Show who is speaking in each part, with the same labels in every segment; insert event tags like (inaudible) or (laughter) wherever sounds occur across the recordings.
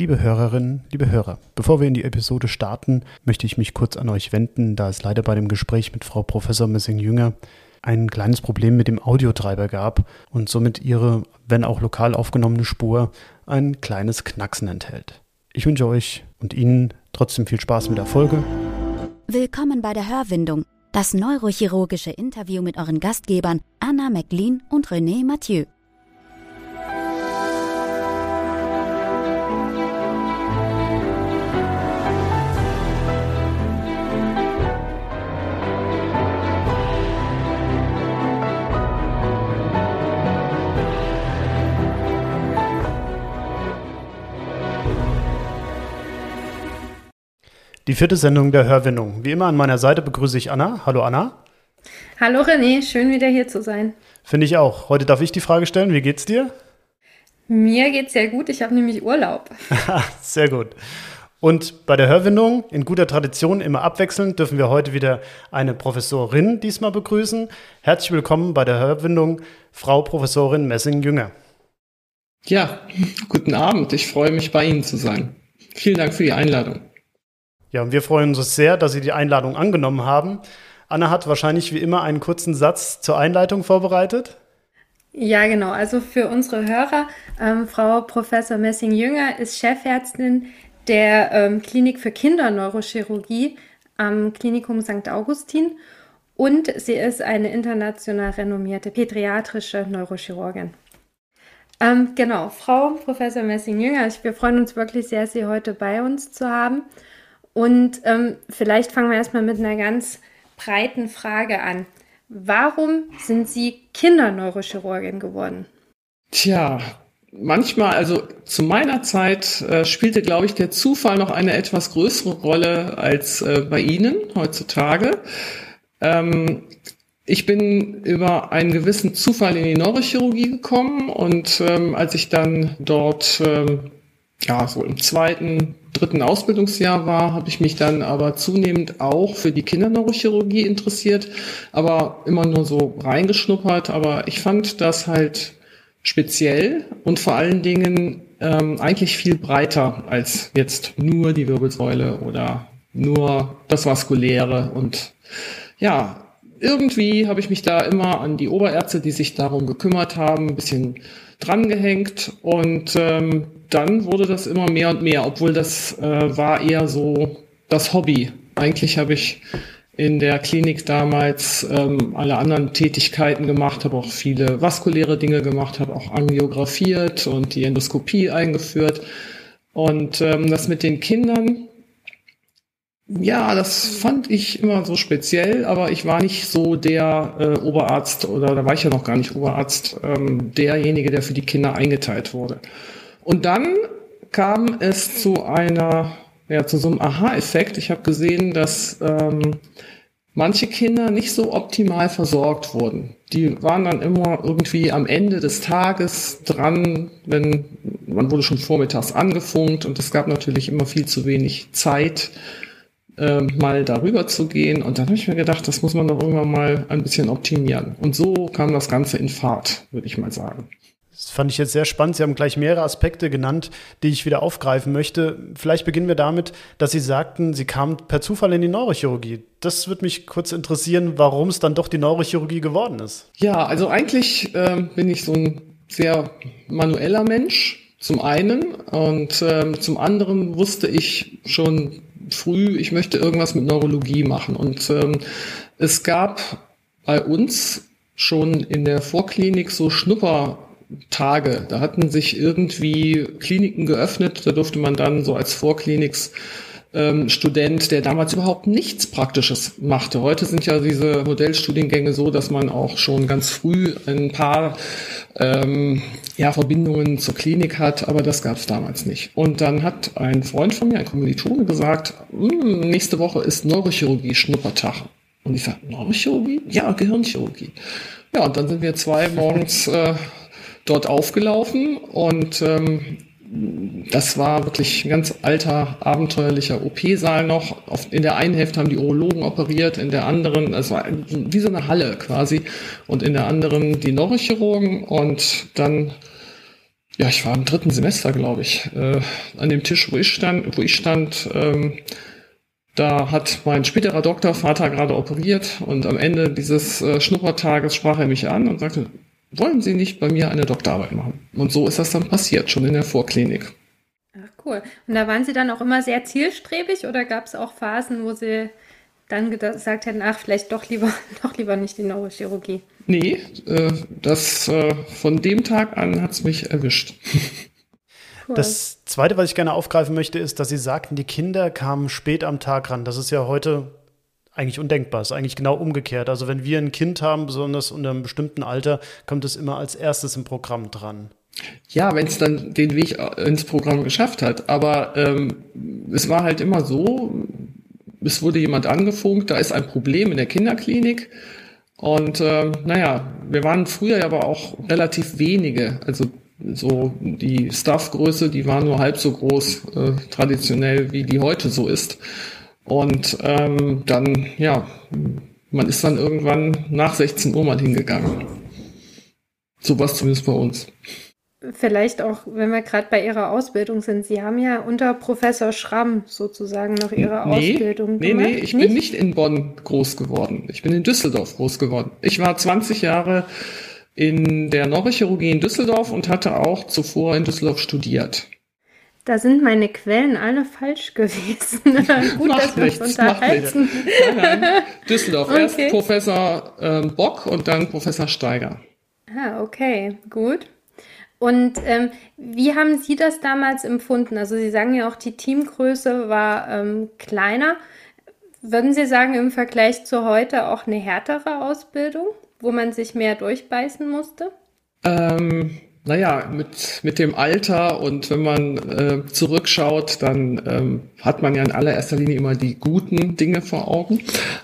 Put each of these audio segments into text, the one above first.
Speaker 1: Liebe Hörerinnen, liebe Hörer, bevor wir in die Episode starten, möchte ich mich kurz an euch wenden, da es leider bei dem Gespräch mit Frau Professor Messing-Jünger ein kleines Problem mit dem Audiotreiber gab und somit ihre, wenn auch lokal aufgenommene Spur ein kleines Knacksen enthält. Ich wünsche euch und Ihnen trotzdem viel Spaß mit der Folge.
Speaker 2: Willkommen bei der Hörwindung, das neurochirurgische Interview mit euren Gastgebern Anna McLean und René Mathieu.
Speaker 1: Die vierte Sendung der Hörwindung. Wie immer an meiner Seite begrüße ich Anna. Hallo Anna.
Speaker 3: Hallo René, schön wieder hier zu sein.
Speaker 1: Finde ich auch. Heute darf ich die Frage stellen. Wie geht's dir?
Speaker 3: Mir geht's sehr gut. Ich habe nämlich Urlaub. (laughs)
Speaker 1: sehr gut. Und bei der Hörwindung, in guter Tradition, immer abwechselnd, dürfen wir heute wieder eine Professorin diesmal begrüßen. Herzlich willkommen bei der Hörwindung, Frau Professorin Messing-Jünger.
Speaker 4: Ja, guten Abend. Ich freue mich, bei Ihnen zu sein. Vielen Dank für die Einladung.
Speaker 1: Ja, und wir freuen uns sehr, dass Sie die Einladung angenommen haben. Anna hat wahrscheinlich wie immer einen kurzen Satz zur Einleitung vorbereitet.
Speaker 3: Ja, genau. Also für unsere Hörer, ähm, Frau Professor Messing-Jünger ist Chefärztin der ähm, Klinik für Kinderneurochirurgie am Klinikum St. Augustin und sie ist eine international renommierte pädiatrische Neurochirurgin. Ähm, genau, Frau Professor Messing-Jünger, wir freuen uns wirklich sehr, Sie heute bei uns zu haben. Und ähm, vielleicht fangen wir erstmal mit einer ganz breiten Frage an. Warum sind Sie Kinderneurochirurgin geworden?
Speaker 4: Tja, manchmal, also zu meiner Zeit äh, spielte, glaube ich, der Zufall noch eine etwas größere Rolle als äh, bei Ihnen heutzutage. Ähm, ich bin über einen gewissen Zufall in die Neurochirurgie gekommen und ähm, als ich dann dort ähm, ja, so im zweiten, dritten Ausbildungsjahr war, habe ich mich dann aber zunehmend auch für die Kinderneurochirurgie interessiert, aber immer nur so reingeschnuppert. Aber ich fand das halt speziell und vor allen Dingen ähm, eigentlich viel breiter als jetzt nur die Wirbelsäule oder nur das Vaskuläre. Und ja, irgendwie habe ich mich da immer an die Oberärzte, die sich darum gekümmert haben, ein bisschen drangehängt und ähm, dann wurde das immer mehr und mehr, obwohl das äh, war eher so das Hobby. Eigentlich habe ich in der Klinik damals ähm, alle anderen Tätigkeiten gemacht, habe auch viele vaskuläre Dinge gemacht, habe auch angiografiert und die Endoskopie eingeführt. Und ähm, das mit den Kindern, ja, das fand ich immer so speziell, aber ich war nicht so der äh, Oberarzt oder da war ich ja noch gar nicht Oberarzt, ähm, derjenige, der für die Kinder eingeteilt wurde. Und dann kam es zu einer, ja, zu so einem Aha-Effekt. Ich habe gesehen, dass ähm, manche Kinder nicht so optimal versorgt wurden. Die waren dann immer irgendwie am Ende des Tages dran, wenn man wurde schon vormittags angefunkt und es gab natürlich immer viel zu wenig Zeit äh, mal darüber zu gehen. Und dann habe ich mir gedacht, das muss man doch irgendwann mal ein bisschen optimieren. Und so kam das Ganze in Fahrt, würde ich mal sagen.
Speaker 1: Das fand ich jetzt sehr spannend. Sie haben gleich mehrere Aspekte genannt, die ich wieder aufgreifen möchte. Vielleicht beginnen wir damit, dass Sie sagten, Sie kamen per Zufall in die Neurochirurgie. Das würde mich kurz interessieren, warum es dann doch die Neurochirurgie geworden ist.
Speaker 4: Ja, also eigentlich äh, bin ich so ein sehr manueller Mensch, zum einen. Und äh, zum anderen wusste ich schon früh, ich möchte irgendwas mit Neurologie machen. Und ähm, es gab bei uns schon in der Vorklinik so Schnuppertage. Da hatten sich irgendwie Kliniken geöffnet. Da durfte man dann so als Vorkliniks ähm, Student, der damals überhaupt nichts Praktisches machte. Heute sind ja diese Modellstudiengänge so, dass man auch schon ganz früh ein paar ähm, ja, Verbindungen zur Klinik hat, aber das gab es damals nicht. Und dann hat ein Freund von mir, ein Kommilitone, gesagt, hm, nächste Woche ist Neurochirurgie Schnuppertag. Und ich sagte, Neurochirurgie? Ja, Gehirnchirurgie. Ja, und dann sind wir zwei morgens äh, dort aufgelaufen und ähm, das war wirklich ein ganz alter, abenteuerlicher OP-Saal noch. In der einen Hälfte haben die Urologen operiert, in der anderen, es war wie so eine Halle quasi, und in der anderen die Neurochirurgen. Und dann Ja, ich war im dritten Semester, glaube ich. Äh, an dem Tisch, wo ich stand, wo ich stand, ähm, da hat mein späterer Doktorvater gerade operiert und am Ende dieses äh, Schnuppertages sprach er mich an und sagte, wollen Sie nicht bei mir eine Doktorarbeit machen? Und so ist das dann passiert, schon in der Vorklinik.
Speaker 3: Ach cool. Und da waren Sie dann auch immer sehr zielstrebig oder gab es auch Phasen, wo Sie dann gesagt hätten, ach, vielleicht doch lieber, (laughs) doch lieber nicht die Neurochirurgie?
Speaker 4: Nee, äh, das äh, von dem Tag an hat es mich erwischt. (laughs)
Speaker 1: Cool. Das Zweite, was ich gerne aufgreifen möchte, ist, dass Sie sagten, die Kinder kamen spät am Tag ran. Das ist ja heute eigentlich undenkbar. Das ist eigentlich genau umgekehrt. Also wenn wir ein Kind haben, besonders unter einem bestimmten Alter, kommt es immer als erstes im Programm dran.
Speaker 4: Ja, wenn es dann den Weg ins Programm geschafft hat. Aber ähm, es war halt immer so, es wurde jemand angefunkt, da ist ein Problem in der Kinderklinik. Und äh, naja, wir waren früher aber auch relativ wenige. Also so die Staffgröße, die war nur halb so groß äh, traditionell, wie die heute so ist. Und ähm, dann, ja, man ist dann irgendwann nach 16 Uhr mal hingegangen. So was zumindest bei uns.
Speaker 3: Vielleicht auch, wenn wir gerade bei Ihrer Ausbildung sind. Sie haben ja unter Professor Schramm sozusagen noch Ihre nee, Ausbildung
Speaker 4: nee, gemacht. Nee, nee, ich nicht? bin nicht in Bonn groß geworden. Ich bin in Düsseldorf groß geworden. Ich war 20 Jahre in der Neurochirurgie in Düsseldorf und hatte auch zuvor in Düsseldorf studiert.
Speaker 3: Da sind meine Quellen alle falsch gewesen. (laughs) Gut, macht dass wir uns unterhalten.
Speaker 4: Nein, nein. Düsseldorf. (laughs) Okay. Erst Professor ähm, Bock und dann Professor Steiger.
Speaker 3: Ah, okay, gut. Und ähm, wie haben Sie das damals empfunden? Also Sie sagen ja auch, die Teamgröße war ähm, kleiner. Würden Sie sagen, im Vergleich zu heute auch eine härtere Ausbildung, wo man sich mehr durchbeißen musste?
Speaker 4: Ähm, naja, mit, mit dem Alter und wenn man äh, zurückschaut, dann ähm, hat man ja in allererster Linie immer die guten Dinge vor Augen.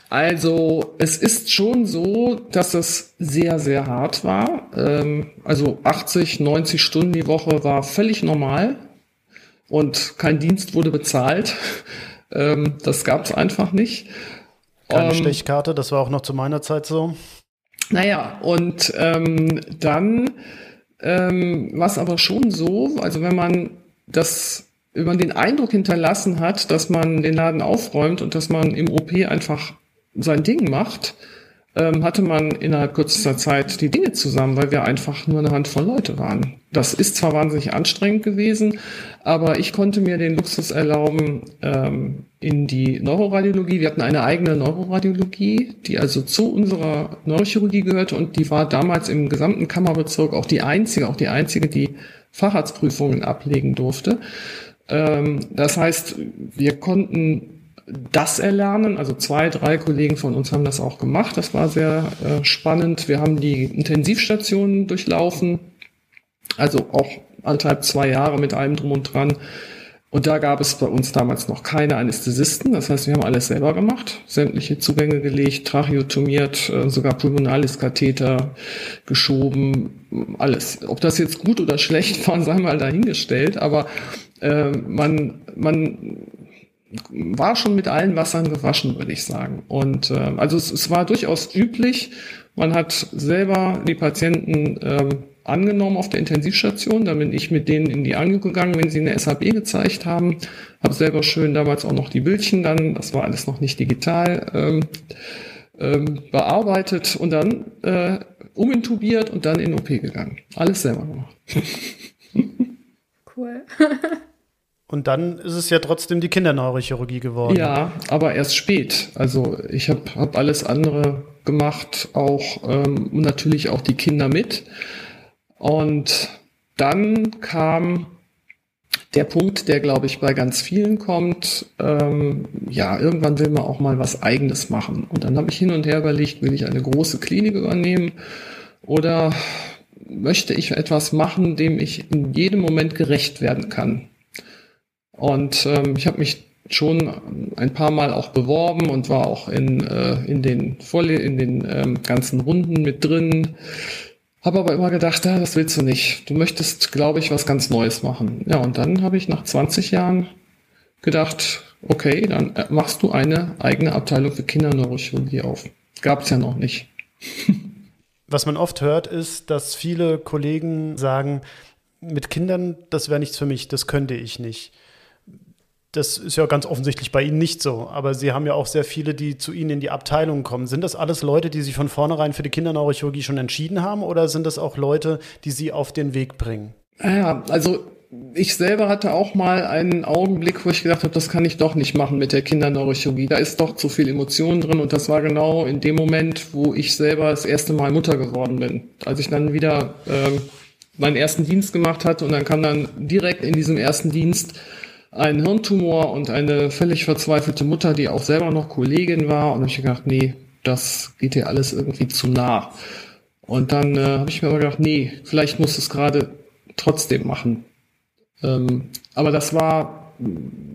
Speaker 4: Also es ist schon so, dass es sehr, sehr hart war. Ähm, also 80, 90 Stunden die Woche war völlig normal und kein Dienst wurde bezahlt. (laughs) ähm, das gab es einfach nicht.
Speaker 1: Keine ähm, Stechkarte, das war auch noch zu meiner Zeit so.
Speaker 4: Naja, und ähm, dann ähm, was aber schon so, also wenn man das, wenn man den Eindruck hinterlassen hat, dass man den Laden aufräumt und dass man im OP einfach sein Ding macht, ähm, hatte man innerhalb kürzester Zeit die Dinge zusammen, weil wir einfach nur eine Handvoll Leute waren. Das ist zwar wahnsinnig anstrengend gewesen, aber ich konnte mir den Luxus erlauben, ähm, in die Neuroradiologie, wir hatten eine eigene Neuroradiologie, die also zu unserer Neurochirurgie gehörte und die war damals im gesamten Kammerbezirk auch die einzige, auch die einzige, die Facharztprüfungen ablegen durfte. Ähm, das heißt, wir konnten das erlernen. Also zwei, drei Kollegen von uns haben das auch gemacht. Das war sehr äh, spannend. Wir haben die Intensivstationen durchlaufen. Also auch anderthalb, zwei Jahre mit allem drum und dran. Und da gab es bei uns damals noch keine Anästhesisten. Das heißt, wir haben alles selber gemacht. Sämtliche Zugänge gelegt, tracheotomiert, äh, sogar Pulmonalis-Katheter geschoben, alles. Ob das jetzt gut oder (laughs) schlecht war, sei mal dahingestellt. Aber äh, man, man war schon mit allen Wassern gewaschen, würde ich sagen. Und äh, also es, es, war durchaus üblich. Man hat selber die Patienten ähm, angenommen auf der Intensivstation. Da bin ich mit denen in die Angel gegangen, wenn sie eine SAB gezeigt haben. Habe selber schön damals auch noch die Bildchen dann, das war alles noch nicht digital, ähm, ähm, bearbeitet und dann äh, umintubiert und dann in OP gegangen. Alles selber gemacht. (laughs) (laughs)
Speaker 3: cool. (laughs)
Speaker 1: Und dann ist es ja trotzdem die Kinderneurochirurgie geworden.
Speaker 4: Ja, aber erst spät. Also ich habe hab alles andere gemacht, auch ähm, natürlich auch die Kinder mit. Und dann kam der Punkt, der glaube ich bei ganz vielen kommt, ähm, ja, irgendwann will man auch mal was eigenes machen. Und dann habe ich hin und her überlegt, will ich eine große Klinik übernehmen oder möchte ich etwas machen, dem ich in jedem Moment gerecht werden kann. Und ähm, ich habe mich schon ein paar Mal auch beworben und war auch in, äh, in den, Voll in den ähm, ganzen Runden mit drin. Habe aber immer gedacht, ja, das willst du nicht. Du möchtest, glaube ich, was ganz Neues machen. Ja, und dann habe ich nach 20 Jahren gedacht, okay, dann äh, machst du eine eigene Abteilung für Kinderneurochirurgie auf. Gab es ja noch nicht. (laughs)
Speaker 1: Was man oft hört, ist, dass viele Kollegen sagen, mit Kindern, das wäre nichts für mich, das könnte ich nicht. Das ist ja ganz offensichtlich bei Ihnen nicht so. Aber Sie haben ja auch sehr viele, die zu Ihnen in die Abteilung kommen. Sind das alles Leute, die sich von vornherein für die Kinderneurochirurgie schon entschieden haben? Oder sind das auch Leute, die Sie auf den Weg bringen?
Speaker 4: Ja, also ich selber hatte auch mal einen Augenblick, wo ich gedacht habe, das kann ich doch nicht machen mit der Kinderneurochirurgie. Da ist doch zu viel Emotion drin und das war genau in dem Moment, wo ich selber das erste Mal Mutter geworden bin. Als ich dann wieder ähm, meinen ersten Dienst gemacht hatte und dann kam dann direkt in diesem ersten Dienst einen Hirntumor und eine völlig verzweifelte Mutter, die auch selber noch Kollegin war. Und ich gedacht, nee, das geht dir alles irgendwie zu nah. Und dann äh, habe ich mir aber gedacht, nee, vielleicht muss es gerade trotzdem machen. Ähm, aber das war,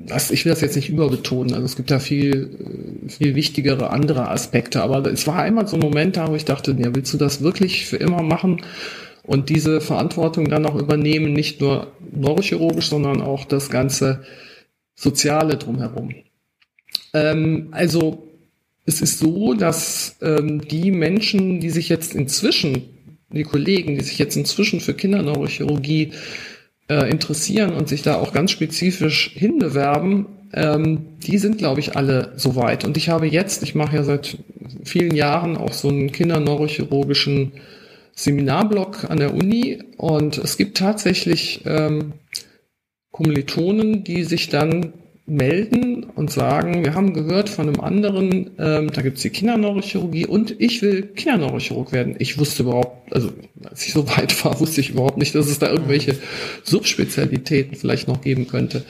Speaker 4: das, ich will das jetzt nicht überbetonen. Also es gibt da viel, äh, viel wichtigere andere Aspekte. Aber es war einmal so ein Moment da, wo ich dachte, ja, willst du das wirklich für immer machen? Und diese Verantwortung dann auch übernehmen, nicht nur neurochirurgisch, sondern auch das ganze Soziale drumherum. Ähm, also es ist so, dass ähm, die Menschen, die sich jetzt inzwischen, die Kollegen, die sich jetzt inzwischen für Kinderneurochirurgie äh, interessieren und sich da auch ganz spezifisch hinbewerben, ähm, die sind, glaube ich, alle soweit. Und ich habe jetzt, ich mache ja seit vielen Jahren auch so einen kinderneurochirurgischen Seminarblock an der Uni und es gibt tatsächlich ähm, Kommilitonen, die sich dann melden und sagen, wir haben gehört von einem anderen, ähm, da gibt's die Kinderneurochirurgie und ich will Kinderneurochirurg werden. Ich wusste überhaupt, also als ich so weit war, wusste ich überhaupt nicht, dass es da irgendwelche Subspezialitäten vielleicht noch geben könnte.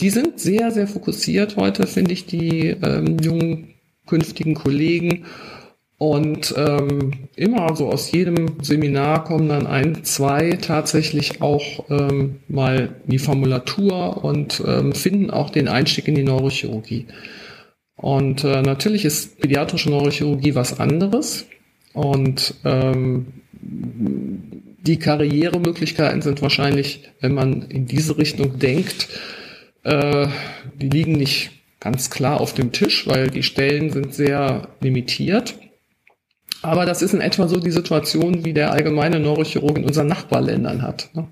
Speaker 4: Die sind sehr, sehr fokussiert heute, finde ich, die ähm, jungen künftigen Kollegen und ähm, immer so aus jedem Seminar kommen dann ein, zwei tatsächlich auch ähm, mal die Formulatur und ähm, finden auch den Einstieg in die Neurochirurgie. Und äh, natürlich ist pädiatrische Neurochirurgie was anderes. Und ähm, die Karrieremöglichkeiten sind wahrscheinlich, wenn man in diese Richtung denkt, äh, die liegen nicht ganz klar auf dem Tisch, weil die Stellen sind sehr limitiert. Aber das ist in etwa so die Situation, wie der allgemeine Neurochirurg in unseren Nachbarländern hat. Ne?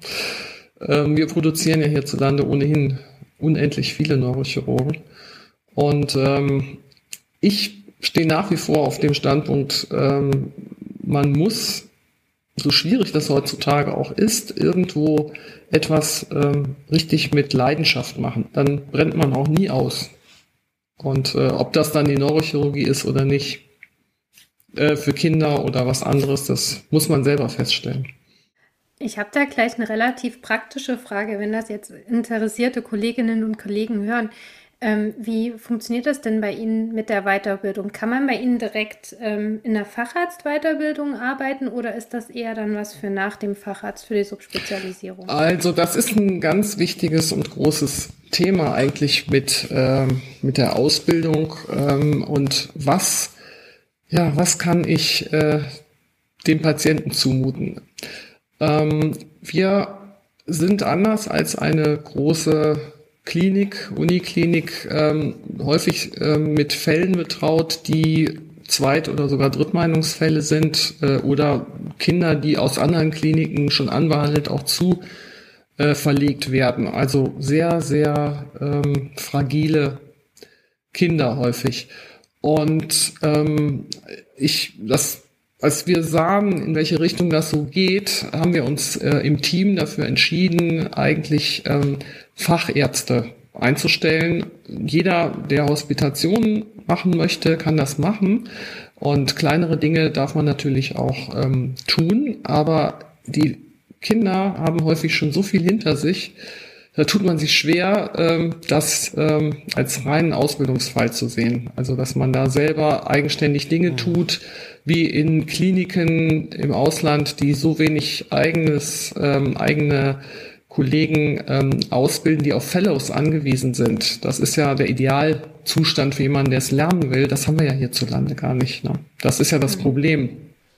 Speaker 4: Ähm, wir produzieren ja hierzulande ohnehin unendlich viele Neurochirurgen. Und ähm, ich stehe nach wie vor auf dem Standpunkt, ähm, man muss, so schwierig das heutzutage auch ist, irgendwo etwas ähm, richtig mit Leidenschaft machen. Dann brennt man auch nie aus. Und äh, ob das dann die Neurochirurgie ist oder nicht, äh, für Kinder oder was anderes, das muss man selber feststellen.
Speaker 3: Ich habe da gleich eine relativ praktische Frage, wenn das jetzt interessierte Kolleginnen und Kollegen hören. Ähm, wie funktioniert das denn bei Ihnen mit der Weiterbildung? Kann man bei Ihnen direkt ähm, in der Facharztweiterbildung arbeiten oder ist das eher dann was für nach dem Facharzt für die Subspezialisierung?
Speaker 4: Also das ist ein ganz wichtiges und großes Thema eigentlich mit, ähm, mit der Ausbildung ähm, und was ja, was kann ich äh, dem Patienten zumuten? Ähm, wir sind anders als eine große Klinik, Uniklinik, ähm, häufig ähm, mit Fällen betraut, die Zweit- oder sogar Drittmeinungsfälle sind äh, oder Kinder, die aus anderen Kliniken schon anbehandelt auch zu äh, verlegt werden. Also sehr, sehr ähm, fragile Kinder häufig. Und ähm, ich, das, als wir sahen, in welche Richtung das so geht, haben wir uns äh, im Team dafür entschieden, eigentlich ähm, Fachärzte einzustellen. Jeder, der Hospitationen machen möchte, kann das machen. Und kleinere Dinge darf man natürlich auch ähm, tun, aber die Kinder haben häufig schon so viel hinter sich, da tut man sich schwer, ähm, das ähm, als reinen Ausbildungsfall zu sehen. Also dass man da selber eigenständig Dinge mhm. tut, wie in Kliniken im Ausland, die so wenig eigenes, ähm, eigene Kollegen ähm, ausbilden, die auf Fellows angewiesen sind. Das ist ja der Idealzustand für jemanden, der es lernen will. Das haben wir ja hierzulande gar nicht. Ne? Das ist ja das mhm. Problem.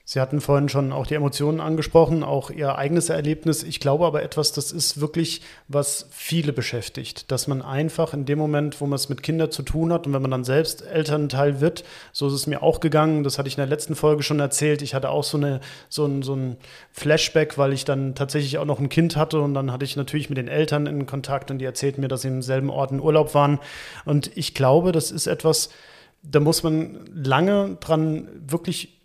Speaker 1: Sie hatten vorhin schon auch die Emotionen angesprochen, auch Ihr eigenes Erlebnis. Ich glaube aber etwas, das ist wirklich, was viele beschäftigt, dass man einfach in dem Moment, wo man es mit Kindern zu tun hat und wenn man dann selbst Elternteil wird, so ist es mir auch gegangen, das hatte ich in der letzten Folge schon erzählt, ich hatte auch so, eine, so, ein, so ein Flashback, weil ich dann tatsächlich auch noch ein Kind hatte und dann hatte ich natürlich mit den Eltern in Kontakt und die erzählten mir, dass sie im selben Ort in Urlaub waren. Und ich glaube, das ist etwas, da muss man lange dran wirklich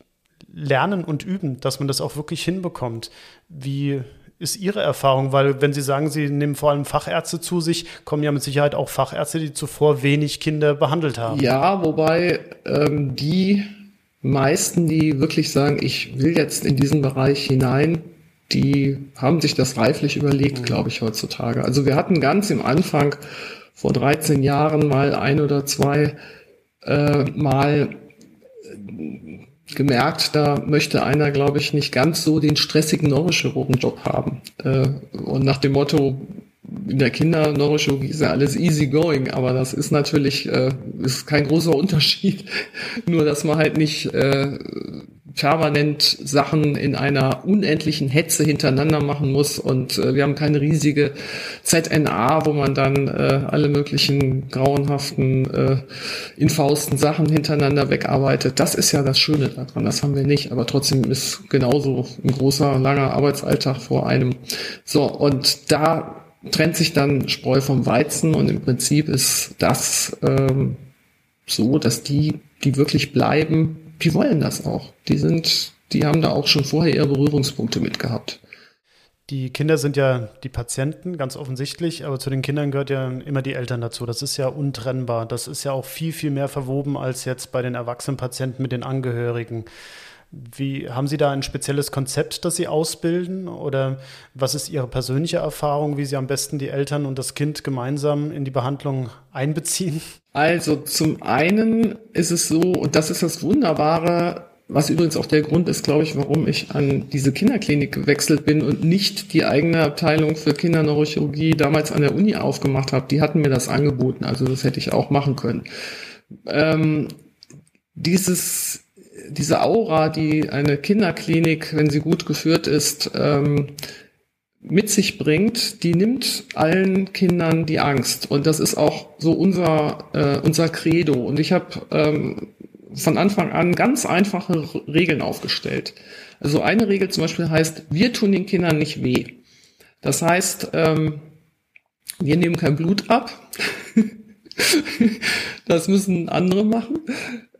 Speaker 1: lernen und üben, dass man das auch wirklich hinbekommt. Wie ist Ihre Erfahrung? Weil wenn Sie sagen, Sie nehmen vor allem Fachärzte zu sich, kommen ja mit Sicherheit auch Fachärzte, die zuvor wenig Kinder behandelt haben.
Speaker 4: Ja, wobei ähm, die meisten, die wirklich sagen, ich will jetzt in diesen Bereich hinein, die haben sich das reiflich überlegt, mhm. glaube ich, heutzutage. Also wir hatten ganz im Anfang vor 13 Jahren mal ein oder zwei äh, Mal gemerkt, da möchte einer, glaube ich, nicht ganz so den stressigen Neurochirurgenjob haben. Äh, und nach dem Motto, in der Kinderneurochirurgie ist ja alles easy going, aber das ist natürlich äh, ist kein großer (laughs) Unterschied. Nur, dass man halt nicht äh, permanent Sachen in einer unendlichen Hetze hintereinander machen muss und äh, wir haben keine riesige ZNA, wo man dann äh, alle möglichen grauenhaften, äh, infausten Sachen hintereinander wegarbeitet. Das ist ja das Schöne daran, das haben wir nicht, aber trotzdem ist genauso ein großer, langer Arbeitsalltag vor einem. So, und da trennt sich dann Spreu vom Weizen und im Prinzip ist das ähm, so, dass die, die wirklich bleiben, die wollen das auch. Die sind, die haben da auch schon vorher eher Berührungspunkte mit gehabt.
Speaker 1: Die Kinder sind ja die Patienten, ganz offensichtlich, aber zu den Kindern gehört ja immer die Eltern dazu. Das ist ja untrennbar. Das ist ja auch viel, viel mehr verwoben als jetzt bei den erwachsenen Patienten mit den Angehörigen. Wie haben Sie da ein spezielles Konzept, das Sie ausbilden? Oder was ist Ihre persönliche Erfahrung, wie Sie am besten die Eltern und das Kind gemeinsam in die Behandlung einbeziehen?
Speaker 4: Also zum einen ist es so, und das ist das Wunderbare, was übrigens auch der Grund ist, glaube ich, warum ich an diese Kinderklinik gewechselt bin und nicht die eigene Abteilung für Kinderneurochirurgie damals an der Uni aufgemacht habe. Die hatten mir das angeboten, also das hätte ich auch machen können. Ähm, dieses, diese Aura, die eine Kinderklinik, wenn sie gut geführt ist, ähm, mit sich bringt, die nimmt allen Kindern die Angst. Und das ist auch so unser, äh, unser Credo. Und ich habe ähm, von Anfang an ganz einfache Regeln aufgestellt. Also eine Regel zum Beispiel heißt, wir tun den Kindern nicht weh. Das heißt, ähm, wir nehmen kein Blut ab. (laughs) das müssen andere machen.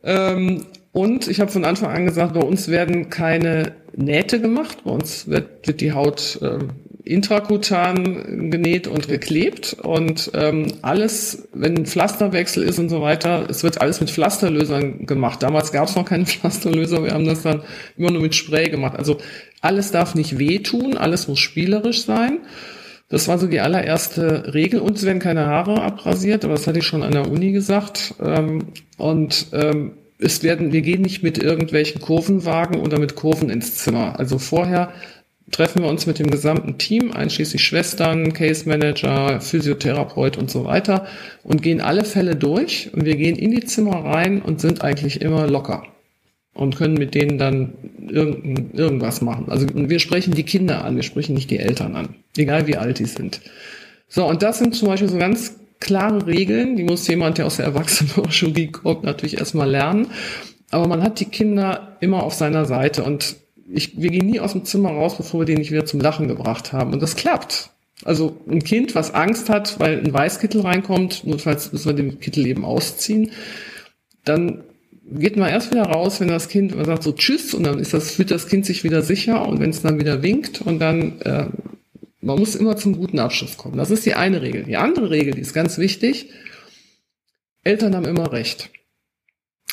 Speaker 4: Ähm, und ich habe von Anfang an gesagt, bei uns werden keine Nähte gemacht, bei uns wird, wird die Haut ähm, intrakutan genäht und geklebt und ähm, alles, wenn ein Pflasterwechsel ist und so weiter, es wird alles mit Pflasterlösern gemacht. Damals gab es noch keine (laughs) Pflasterlöser, wir haben das dann immer nur mit Spray gemacht. Also alles darf nicht wehtun, alles muss spielerisch sein. Das war so die allererste Regel und es werden keine Haare abrasiert, aber das hatte ich schon an der Uni gesagt. Ähm, und ähm, es werden, wir gehen nicht mit irgendwelchen Kurvenwagen oder mit Kurven ins Zimmer. Also vorher treffen wir uns mit dem gesamten Team, einschließlich Schwestern, Case Manager, Physiotherapeut und so weiter und gehen alle Fälle durch und wir gehen in die Zimmer rein und sind eigentlich immer locker und können mit denen dann irgend, irgendwas machen. Also wir sprechen die Kinder an, wir sprechen nicht die Eltern an, egal wie alt die sind. So, und das sind zum Beispiel so ganz klare Regeln, die muss jemand, der aus der Erwachsenenchirurgie (laughs) kommt, natürlich erstmal lernen. Aber man hat die Kinder immer auf seiner Seite und ich, wir gehen nie aus dem Zimmer raus, bevor wir den nicht wieder zum Lachen gebracht haben. Und das klappt. Also ein Kind, was Angst hat, weil ein Weißkittel reinkommt, notfalls müssen wir den Kittel eben ausziehen, dann geht man erst wieder raus, wenn das Kind man sagt so Tschüss und dann ist das, fühlt das Kind sich wieder sicher und wenn es dann wieder winkt und dann, äh, man muss immer zum guten Abschluss kommen. Das ist die eine Regel. Die andere Regel, die ist ganz wichtig. Eltern haben immer recht.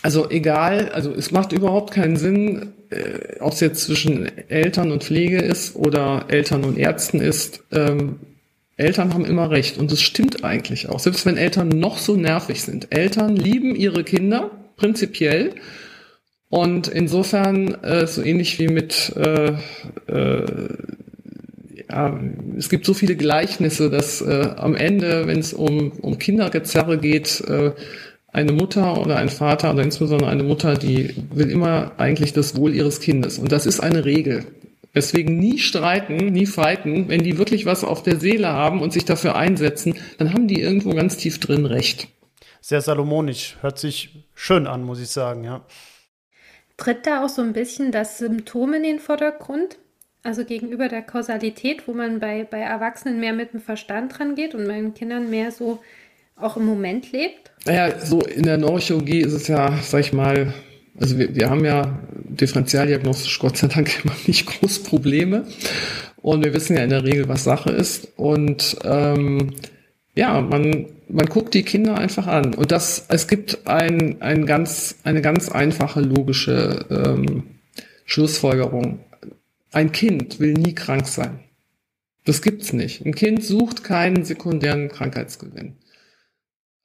Speaker 4: Also egal, also es macht überhaupt keinen Sinn, äh, ob es jetzt zwischen Eltern und Pflege ist oder Eltern und Ärzten ist. Ähm, Eltern haben immer recht und es stimmt eigentlich auch. Selbst wenn Eltern noch so nervig sind. Eltern lieben ihre Kinder prinzipiell und insofern äh, so ähnlich wie mit äh, äh, ja, es gibt so viele Gleichnisse, dass äh, am Ende, wenn es um, um Kindergezerre geht, äh, eine Mutter oder ein Vater oder insbesondere eine Mutter, die will immer eigentlich das Wohl ihres Kindes. Und das ist eine Regel. Deswegen nie streiten, nie fighten. Wenn die wirklich was auf der Seele haben und sich dafür einsetzen, dann haben die irgendwo ganz tief drin recht.
Speaker 1: Sehr salomonisch. Hört sich schön an, muss ich sagen, ja.
Speaker 3: Tritt da auch so ein bisschen das Symptom in den Vordergrund? Also gegenüber der Kausalität, wo man bei, bei Erwachsenen mehr mit dem Verstand dran geht und bei den Kindern mehr so auch im Moment lebt?
Speaker 4: Naja, so in der Neurochirurgie ist es ja, sag ich mal, also wir, wir haben ja differenzialdiagnostisch Gott sei Dank (laughs) immer nicht groß Probleme. Und wir wissen ja in der Regel, was Sache ist. Und ähm, ja, man, man guckt die Kinder einfach an. Und das, es gibt ein, ein ganz, eine ganz einfache logische ähm, Schlussfolgerung. Ein Kind will nie krank sein. Das gibt's nicht. Ein Kind sucht keinen sekundären Krankheitsgewinn.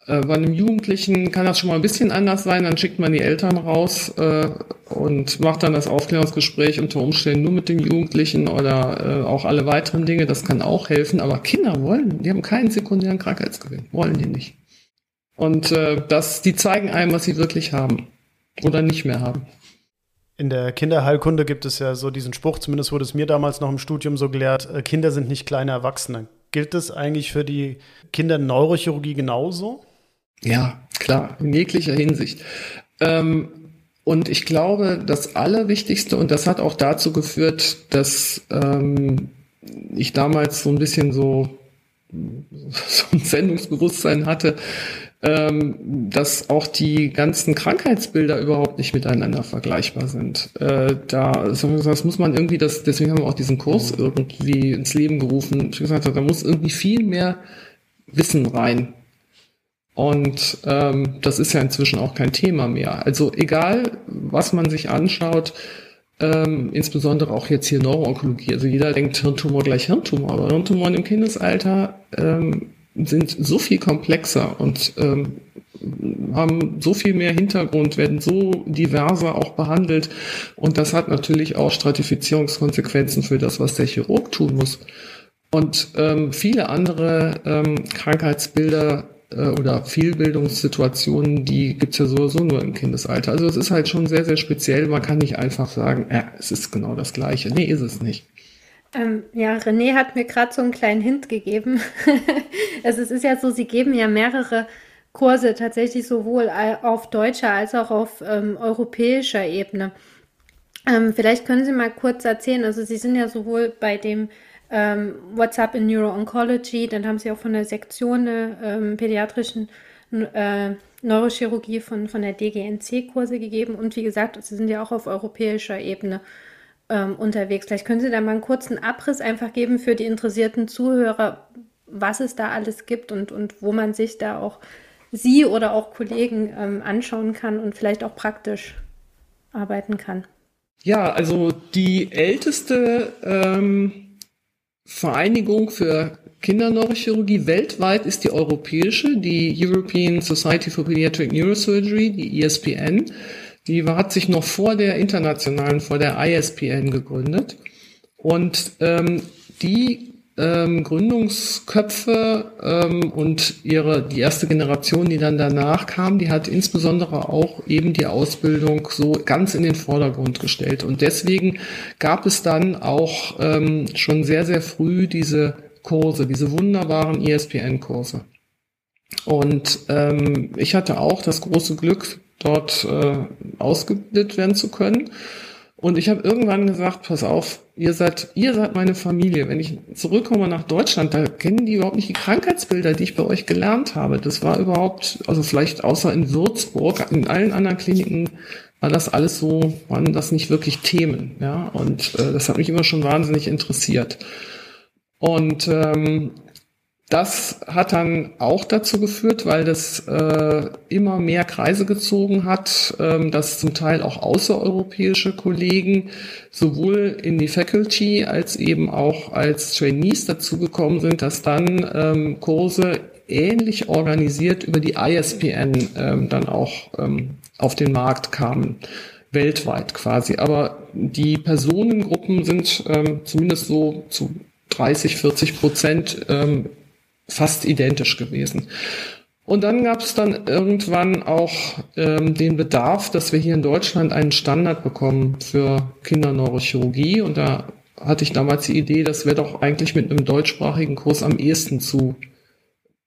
Speaker 4: Äh, bei einem Jugendlichen kann das schon mal ein bisschen anders sein, dann schickt man die Eltern raus äh, und macht dann das Aufklärungsgespräch unter Umständen nur mit dem Jugendlichen oder äh, auch alle weiteren Dinge, das kann auch helfen, aber Kinder wollen, die haben keinen sekundären Krankheitsgewinn, wollen die nicht. Und äh, das, die zeigen einem, was sie wirklich haben oder nicht mehr haben.
Speaker 1: In der Kinderheilkunde gibt es ja so diesen Spruch, zumindest wurde es mir damals noch im Studium so gelehrt, äh, Kinder sind nicht kleine Erwachsene. Gilt das eigentlich für die Kinderneurochirurgie genauso?
Speaker 4: Ja, klar, in jeglicher Hinsicht. Ähm, und ich glaube, das Allerwichtigste, und das hat auch dazu geführt, dass ähm, ich damals so ein bisschen so, so ein Sendungsbewusstsein hatte, ähm, dass auch die ganzen Krankheitsbilder überhaupt nicht miteinander vergleichbar sind. Äh, da das muss man irgendwie, das, deswegen haben wir auch diesen Kurs irgendwie ins Leben gerufen. Ich gesagt, da muss irgendwie viel mehr Wissen rein und ähm, das ist ja inzwischen auch kein Thema mehr. Also egal, was man sich anschaut, ähm, insbesondere auch jetzt hier Neuroonkologie. Also jeder denkt Hirntumor gleich Hirntumor, aber Hirntumoren im Kindesalter ähm, sind so viel komplexer und ähm, haben so viel mehr Hintergrund, werden so diverser auch behandelt. Und das hat natürlich auch Stratifizierungskonsequenzen für das, was der Chirurg tun muss. Und ähm, viele andere ähm, Krankheitsbilder äh, oder Fehlbildungssituationen, die gibt's ja sowieso nur im Kindesalter. Also es ist halt schon sehr, sehr speziell. Man kann nicht einfach sagen, ja, es ist genau das Gleiche. Nee, ist es nicht.
Speaker 3: Ähm, ja, René hat mir gerade so einen kleinen Hint gegeben. (laughs) also es ist ja so, sie geben ja mehrere Kurse tatsächlich sowohl auf deutscher als auch auf ähm, europäischer Ebene. Ähm, vielleicht können Sie mal kurz erzählen, also Sie sind ja sowohl bei dem ähm, What's Up in Neuro-Oncology, dann haben sie auch von der Sektion der ähm, pädiatrischen äh, Neurochirurgie von, von der DGNC Kurse gegeben und wie gesagt, sie sind ja auch auf europäischer Ebene ähm, unterwegs. Vielleicht können Sie da mal einen kurzen Abriss einfach geben für die interessierten Zuhörer, was es da alles gibt und, und wo man sich da auch Sie oder auch Kollegen ähm, anschauen kann und vielleicht auch praktisch arbeiten kann.
Speaker 4: Ja, also die älteste ähm, Vereinigung für Kinderneurochirurgie weltweit ist die europäische, die European Society for Pediatric Neurosurgery, die ESPN. Die hat sich noch vor der internationalen, vor der ISPN gegründet. Und ähm, die ähm, Gründungsköpfe ähm, und ihre die erste Generation, die dann danach kam, die hat insbesondere auch eben die Ausbildung so ganz in den Vordergrund gestellt. Und deswegen gab es dann auch ähm, schon sehr, sehr früh diese Kurse, diese wunderbaren ESPN-Kurse. Und ähm, ich hatte auch das große Glück, dort äh, ausgebildet werden zu können. Und ich habe irgendwann gesagt, pass auf, ihr seid, ihr seid meine Familie. Wenn ich zurückkomme nach Deutschland, da kennen die überhaupt nicht die Krankheitsbilder, die ich bei euch gelernt habe. Das war überhaupt, also vielleicht außer in Würzburg, in allen anderen Kliniken war das alles so, waren das nicht wirklich Themen. Ja, und äh, das hat mich immer schon wahnsinnig interessiert. Und ähm, das hat dann auch dazu geführt, weil das äh, immer mehr Kreise gezogen hat, ähm, dass zum Teil auch außereuropäische Kollegen sowohl in die Faculty als eben auch als Trainees dazugekommen sind, dass dann ähm, Kurse ähnlich organisiert über die ISPN ähm, dann auch ähm, auf den Markt kamen weltweit quasi. Aber die Personengruppen sind ähm, zumindest so zu 30, 40 Prozent ähm, fast identisch gewesen. Und dann gab es dann irgendwann auch ähm, den Bedarf, dass wir hier in Deutschland einen Standard bekommen für Kinderneurochirurgie. Und da hatte ich damals die Idee, das wäre doch eigentlich mit einem deutschsprachigen Kurs am ehesten zu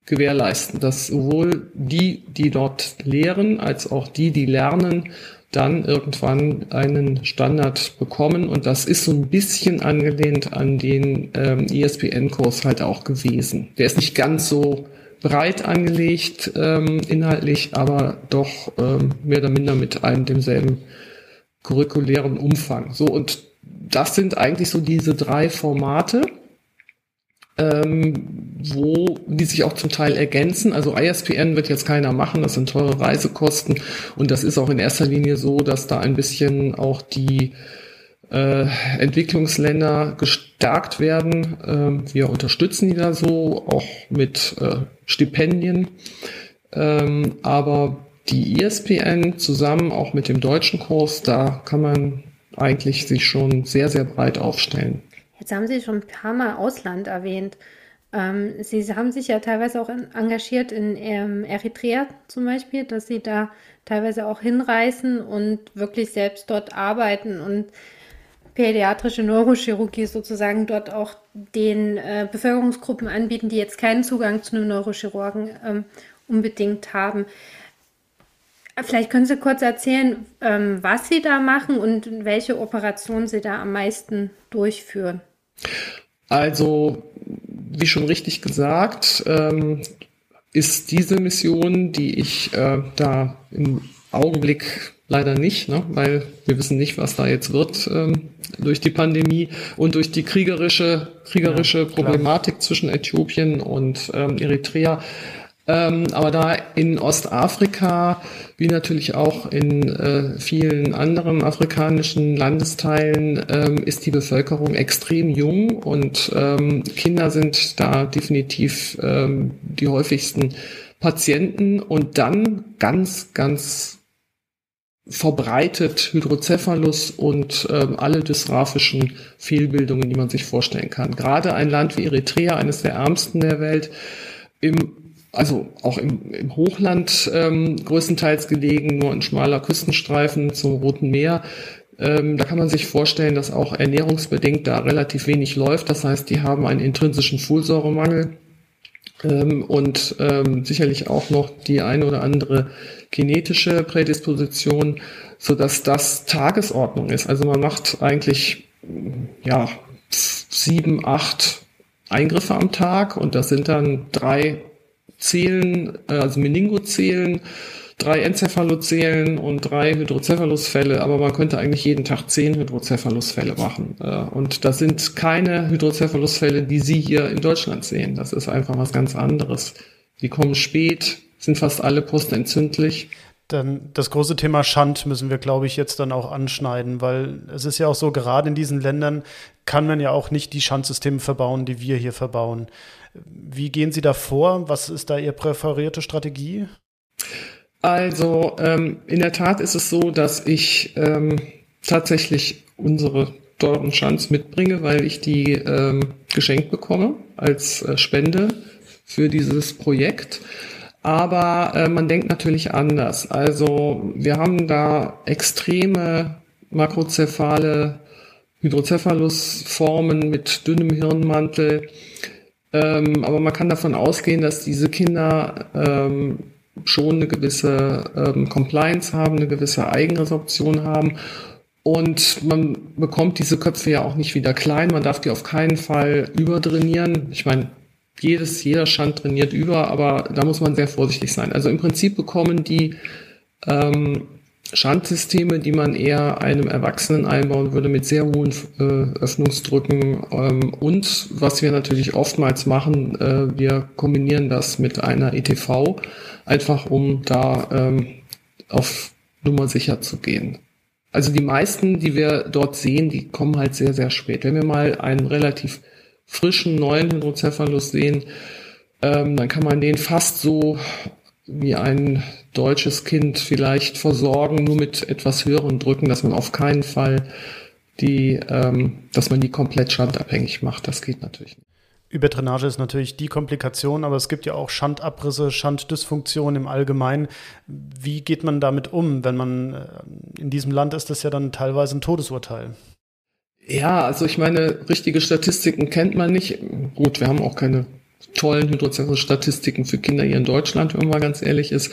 Speaker 4: gewährleisten, dass sowohl die, die dort lehren, als auch die, die lernen, dann irgendwann einen Standard bekommen. Und das ist so ein bisschen angelehnt an den ähm, ESPN-Kurs halt auch gewesen. Der ist nicht ganz so breit angelegt ähm, inhaltlich, aber doch ähm, mehr oder minder mit einem demselben curriculären Umfang. So, und das sind eigentlich so diese drei Formate ähm, wo die sich auch zum Teil ergänzen. Also ISPN wird jetzt keiner machen, das sind teure Reisekosten und das ist auch in erster Linie so, dass da ein bisschen auch die äh, Entwicklungsländer gestärkt werden. Ähm, wir unterstützen die da so, auch mit äh, Stipendien. Ähm, aber die ISPN zusammen auch mit dem deutschen Kurs, da kann man eigentlich sich schon sehr, sehr breit aufstellen.
Speaker 3: Jetzt haben Sie schon ein paar Mal Ausland erwähnt. Ähm, Sie haben sich ja teilweise auch in, engagiert in ähm, Eritrea zum Beispiel, dass Sie da teilweise auch hinreisen und wirklich selbst dort arbeiten und pädiatrische Neurochirurgie sozusagen dort auch den äh, Bevölkerungsgruppen anbieten, die jetzt keinen Zugang zu einem Neurochirurgen ähm, unbedingt haben. Vielleicht können Sie kurz erzählen, ähm, was Sie da machen und welche Operationen Sie da am meisten durchführen.
Speaker 4: Also, wie schon richtig gesagt, ähm, ist diese Mission, die ich äh, da im Augenblick leider nicht, ne, weil wir wissen nicht, was da jetzt wird ähm, durch die Pandemie und durch die kriegerische, kriegerische ja, Problematik zwischen Äthiopien und ähm, Eritrea ähm, aber da in Ostafrika, wie natürlich auch in äh, vielen anderen afrikanischen Landesteilen, ähm, ist die Bevölkerung extrem jung und ähm, Kinder sind da definitiv ähm, die häufigsten Patienten und dann ganz, ganz verbreitet Hydrocephalus und ähm, alle dysgraphischen Fehlbildungen, die man sich vorstellen kann. Gerade ein Land wie Eritrea, eines der ärmsten der Welt, im also auch im, im Hochland ähm, größtenteils gelegen, nur ein schmaler Küstenstreifen zum Roten Meer. Ähm, da kann man sich vorstellen, dass auch ernährungsbedingt da relativ wenig läuft. Das heißt, die haben einen intrinsischen Folsäuremangel ähm, und ähm, sicherlich auch noch die eine oder andere genetische Prädisposition, so dass das Tagesordnung ist. Also man macht eigentlich ja sieben, acht Eingriffe am Tag und das sind dann drei Zählen, äh, also Meningozählen, drei Enzephalozälen und drei Hydrocephalusfälle, aber man könnte eigentlich jeden Tag zehn Hydrophalusfälle machen. Äh, und das sind keine Hydrophalusfälle, die Sie hier in Deutschland sehen. Das ist einfach was ganz anderes. Die kommen spät, sind fast alle postentzündlich.
Speaker 1: Dann das große Thema Schand müssen wir, glaube ich, jetzt dann auch anschneiden, weil es ist ja auch so, gerade in diesen Ländern kann man ja auch nicht die Schandsysteme verbauen, die wir hier verbauen. Wie gehen Sie da vor? Was ist da Ihre präferierte Strategie?
Speaker 4: Also ähm, in der Tat ist es so, dass ich ähm, tatsächlich unsere teuren Schanz mitbringe, weil ich die ähm, geschenkt bekomme als äh, Spende für dieses Projekt. Aber äh, man denkt natürlich anders. Also wir haben da extreme makrozephale Hydrocephalus-Formen mit dünnem Hirnmantel. Ähm, aber man kann davon ausgehen, dass diese Kinder ähm, schon eine gewisse ähm, Compliance haben, eine gewisse Eigenresorption haben. Und man bekommt diese Köpfe ja auch nicht wieder klein. Man darf die auf keinen Fall übertrainieren. Ich meine, jedes, jeder Schand trainiert über, aber da muss man sehr vorsichtig sein. Also im Prinzip bekommen die ähm, Schandsysteme, die man eher einem Erwachsenen einbauen würde, mit sehr hohen äh, Öffnungsdrücken. Ähm, und was wir natürlich oftmals machen, äh, wir kombinieren das mit einer ETV, einfach um da ähm, auf Nummer sicher zu gehen. Also die meisten, die wir dort sehen, die kommen halt sehr, sehr spät. Wenn wir mal einen relativ frischen neuen Hydrocephalus sehen, ähm, dann kann man den fast so wie ein deutsches Kind vielleicht versorgen, nur mit etwas höheren Drücken, dass man auf keinen Fall die, ähm, dass man die komplett schandabhängig macht. Das geht natürlich nicht.
Speaker 1: Überdrainage ist natürlich die Komplikation, aber es gibt ja auch Schandabrisse, Schanddysfunktion im Allgemeinen. Wie geht man damit um, wenn man äh, in diesem Land ist das ja dann teilweise ein Todesurteil?
Speaker 4: Ja, also ich meine, richtige Statistiken kennt man nicht. Gut, wir haben auch keine tollen Hydrocephalus-Statistiken für Kinder hier in Deutschland, wenn man ganz ehrlich ist.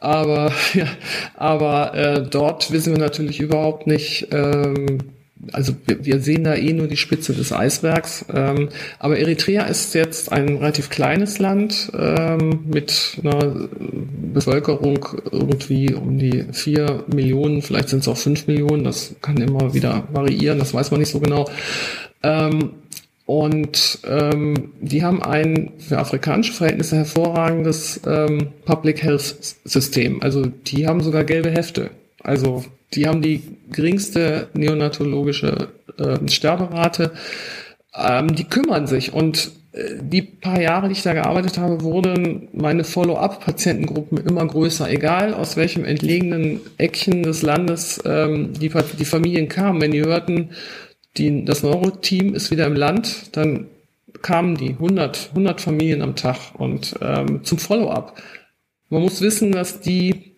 Speaker 4: Aber (laughs) ja, aber äh, dort wissen wir natürlich überhaupt nicht. Ähm, also wir, wir sehen da eh nur die Spitze des Eisbergs. Ähm, aber Eritrea ist jetzt ein relativ kleines Land ähm, mit einer Bevölkerung irgendwie um die vier Millionen, vielleicht sind es auch fünf Millionen. Das kann immer wieder variieren, das weiß man nicht so genau. Ähm, und ähm, die haben ein für afrikanische Verhältnisse hervorragendes ähm, Public Health System. Also die haben sogar gelbe Hefte. Also die haben die geringste neonatologische äh, Sterberate. Ähm, die kümmern sich und äh, die paar Jahre, die ich da gearbeitet habe, wurden meine Follow-up-Patientengruppen immer größer. Egal aus welchem entlegenen Eckchen des Landes ähm, die, die Familien kamen, wenn die hörten, die, das Neuro-Team ist wieder im Land, dann kamen die 100, 100 Familien am Tag und ähm, zum Follow-up. Man muss wissen, dass die,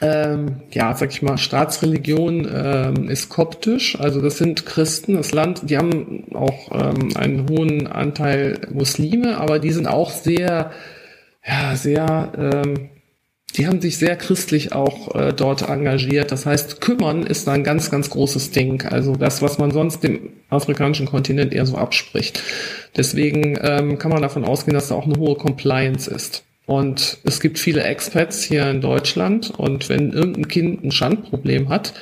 Speaker 4: ähm, ja, sag ich mal, Staatsreligion ähm, ist koptisch, also das sind Christen, das Land, die haben auch ähm, einen hohen Anteil Muslime, aber die sind auch sehr, ja, sehr, ähm, die haben sich sehr christlich auch äh, dort engagiert. Das heißt, kümmern ist ein ganz, ganz großes Ding. Also das, was man sonst dem afrikanischen Kontinent eher so abspricht. Deswegen ähm, kann man davon ausgehen, dass da auch eine hohe Compliance ist. Und es gibt viele Expats hier in Deutschland. Und wenn irgendein Kind ein Schandproblem hat,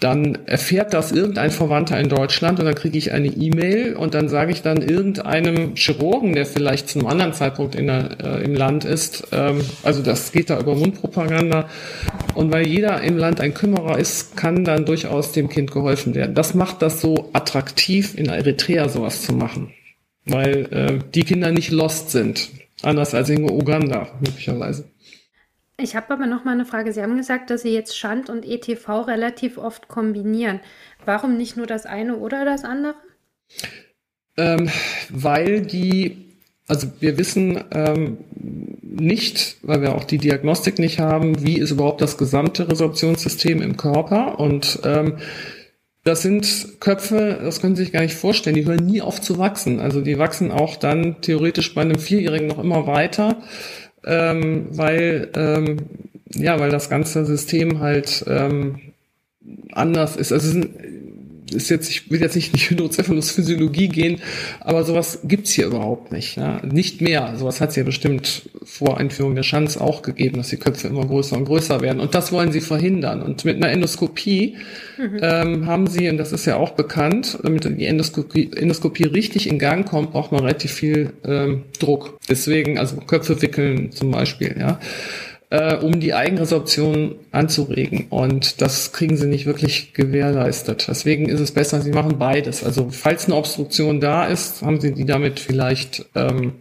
Speaker 4: dann erfährt das irgendein Verwandter in Deutschland und dann kriege ich eine E-Mail und dann sage ich dann irgendeinem Chirurgen, der vielleicht zu einem anderen Zeitpunkt der, äh, im Land ist, ähm, also das geht da über Mundpropaganda und weil jeder im Land ein Kümmerer ist, kann dann durchaus dem Kind geholfen werden. Das macht das so attraktiv, in Eritrea sowas zu machen, weil äh, die Kinder nicht lost sind, anders als in Uganda möglicherweise.
Speaker 3: Ich habe aber noch mal eine Frage. Sie haben gesagt, dass Sie jetzt Schand und ETV relativ oft kombinieren. Warum nicht nur das eine oder das andere?
Speaker 4: Ähm, weil die, also wir wissen ähm, nicht, weil wir auch die Diagnostik nicht haben, wie ist überhaupt das gesamte Resorptionssystem im Körper und ähm, das sind Köpfe, das können Sie sich gar nicht vorstellen, die hören nie auf zu wachsen. Also die wachsen auch dann theoretisch bei einem Vierjährigen noch immer weiter ähm, weil ähm, ja, weil das ganze System halt ähm, anders ist. Also es ist, ist jetzt, ich will jetzt nicht (laughs) in die Hydrocephalus-Physiologie gehen, aber sowas gibt's hier überhaupt nicht. Ja? Nicht mehr. Sowas hat es ja bestimmt vor Einführung der Schanz auch gegeben, dass die Köpfe immer größer und größer werden. Und das wollen sie verhindern. Und mit einer Endoskopie mhm. ähm, haben sie, und das ist ja auch bekannt, damit die Endoskopie, Endoskopie richtig in Gang kommt, braucht man relativ viel ähm, Druck. Deswegen, also Köpfe wickeln zum Beispiel, ja äh, um die Eigenresorption anzuregen. Und das kriegen sie nicht wirklich gewährleistet. Deswegen ist es besser, sie machen beides. Also falls eine Obstruktion da ist, haben sie die damit vielleicht ähm,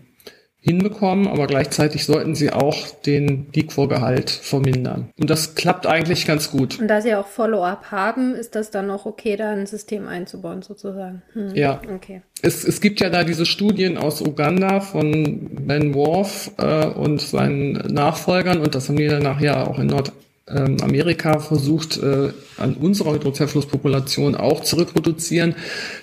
Speaker 4: hinbekommen, aber gleichzeitig sollten sie auch den Liquorgehalt vermindern. Und das klappt eigentlich ganz gut.
Speaker 3: Und da sie auch Follow-up haben, ist das dann auch okay, da ein System einzubauen sozusagen?
Speaker 4: Hm. Ja. Okay. Es, es gibt ja da diese Studien aus Uganda von Ben Worf äh, und seinen Nachfolgern und das haben die dann nachher auch in Nordamerika versucht, äh, an unserer Hydrocephalus-Population auch zu reproduzieren,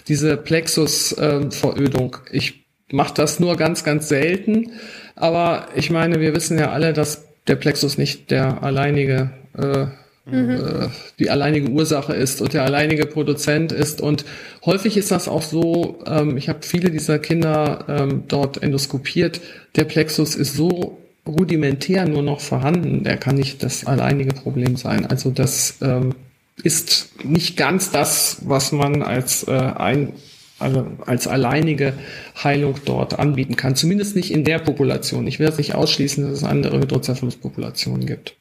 Speaker 4: diese Plexus-Verödung. Äh, ich mache das nur ganz, ganz selten. Aber ich meine, wir wissen ja alle, dass der Plexus nicht der alleinige, äh, mhm. äh, die alleinige Ursache ist und der alleinige Produzent ist. Und häufig ist das auch so, ähm, ich habe viele dieser Kinder ähm, dort endoskopiert, der Plexus ist so rudimentär nur noch vorhanden, der kann nicht das alleinige Problem sein. Also das ähm, ist nicht ganz das, was man als äh, ein als alleinige Heilung dort anbieten kann. Zumindest nicht in der Population. Ich will das nicht ausschließen, dass es andere Hydrocephalus-Populationen gibt.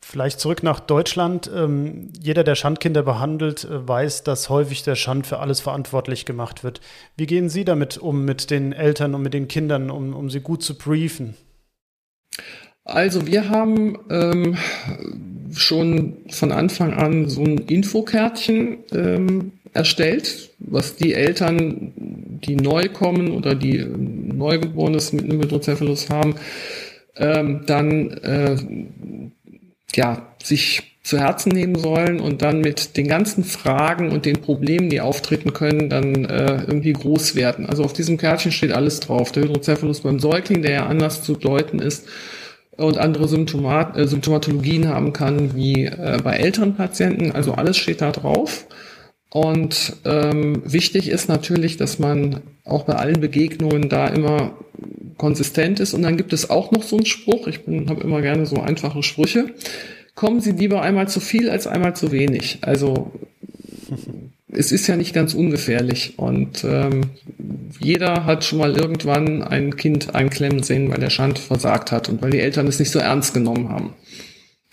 Speaker 1: Vielleicht zurück nach Deutschland. Ähm, jeder, der Schandkinder behandelt, äh, weiß, dass häufig der Schand für alles verantwortlich gemacht wird. Wie gehen Sie damit um, mit den Eltern und mit den Kindern, um, um sie gut zu briefen?
Speaker 4: Also wir haben ähm, schon von Anfang an so ein Infokärtchen ähm, erstellt, was die Eltern, die neu kommen oder die ähm, Neugeborenes mit einem Hydrocephalus haben, ähm, dann äh, ja, sich zu Herzen nehmen sollen und dann mit den ganzen Fragen und den Problemen, die auftreten können, dann äh, irgendwie groß werden. Also auf diesem Kärtchen steht alles drauf. Der Hydrocephalus beim Säugling, der ja anders zu deuten ist und andere Symptomat äh, Symptomatologien haben kann wie äh, bei älteren Patienten. Also alles steht da drauf. Und ähm, wichtig ist natürlich, dass man auch bei allen Begegnungen da immer konsistent ist. Und dann gibt es auch noch so einen Spruch. Ich habe immer gerne so einfache Sprüche kommen Sie lieber einmal zu viel als einmal zu wenig. Also (laughs) es ist ja nicht ganz ungefährlich und ähm, jeder hat schon mal irgendwann ein Kind einklemmen sehen, weil der Schand versagt hat und weil die Eltern es nicht so ernst genommen haben.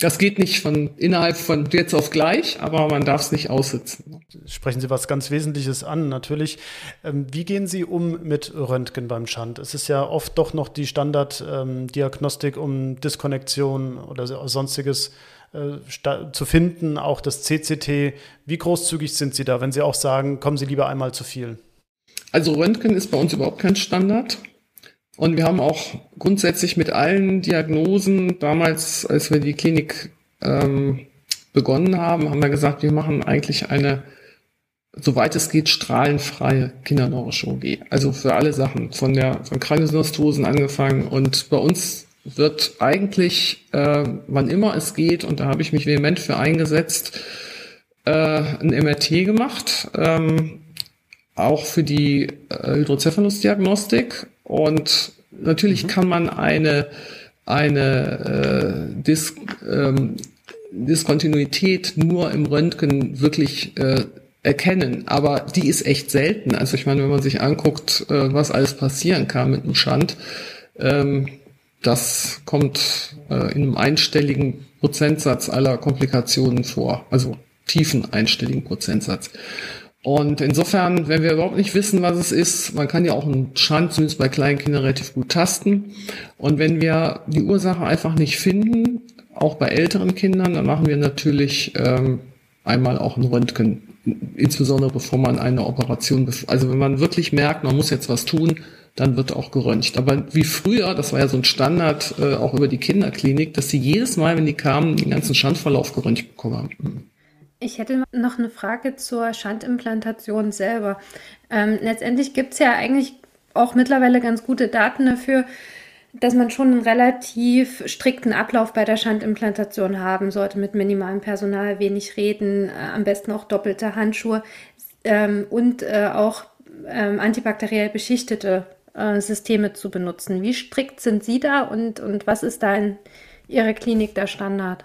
Speaker 4: Das geht nicht von innerhalb von jetzt auf gleich, aber man darf es nicht aussitzen.
Speaker 1: Sprechen Sie was ganz Wesentliches an, natürlich. Ähm, wie gehen Sie um mit Röntgen beim Schand? Es ist ja oft doch noch die Standarddiagnostik ähm, um Diskonnektion oder sonstiges äh, zu finden, auch das CCT. Wie großzügig sind Sie da, wenn Sie auch sagen, kommen Sie lieber einmal zu viel?
Speaker 4: Also Röntgen ist bei uns überhaupt kein Standard. Und wir haben auch grundsätzlich mit allen Diagnosen, damals, als wir die Klinik ähm, begonnen haben, haben wir gesagt, wir machen eigentlich eine, soweit es geht, strahlenfreie Kinderneurochirurgie. Also für alle Sachen, von der von Kraniosynostosen angefangen. Und bei uns wird eigentlich, äh, wann immer es geht, und da habe ich mich vehement für eingesetzt, äh, ein MRT gemacht, ähm, auch für die äh, Hydrocephalus-Diagnostik und natürlich mhm. kann man eine, eine äh, Dis, ähm, Diskontinuität nur im Röntgen wirklich äh, erkennen, aber die ist echt selten. Also ich meine, wenn man sich anguckt, äh, was alles passieren kann mit einem Schand, ähm, das kommt äh, in einem einstelligen Prozentsatz aller Komplikationen vor, also tiefen einstelligen Prozentsatz. Und insofern, wenn wir überhaupt nicht wissen, was es ist, man kann ja auch einen Schand zumindest bei kleinen Kindern relativ gut tasten. Und wenn wir die Ursache einfach nicht finden, auch bei älteren Kindern, dann machen wir natürlich ähm, einmal auch ein Röntgen, insbesondere bevor man eine Operation, also wenn man wirklich merkt, man muss jetzt was tun, dann wird auch geröntgt. Aber wie früher, das war ja so ein Standard äh, auch über die Kinderklinik, dass sie jedes Mal, wenn die kamen, den ganzen Schandverlauf geröntgt bekommen haben.
Speaker 3: Ich hätte noch eine Frage zur Schandimplantation selber. Ähm, letztendlich gibt es ja eigentlich auch mittlerweile ganz gute Daten dafür, dass man schon einen relativ strikten Ablauf bei der Schandimplantation haben sollte, mit minimalem Personal, wenig Reden, äh, am besten auch doppelte Handschuhe ähm, und äh, auch ähm, antibakteriell beschichtete äh, Systeme zu benutzen. Wie strikt sind Sie da und, und was ist da in Ihrer Klinik der Standard?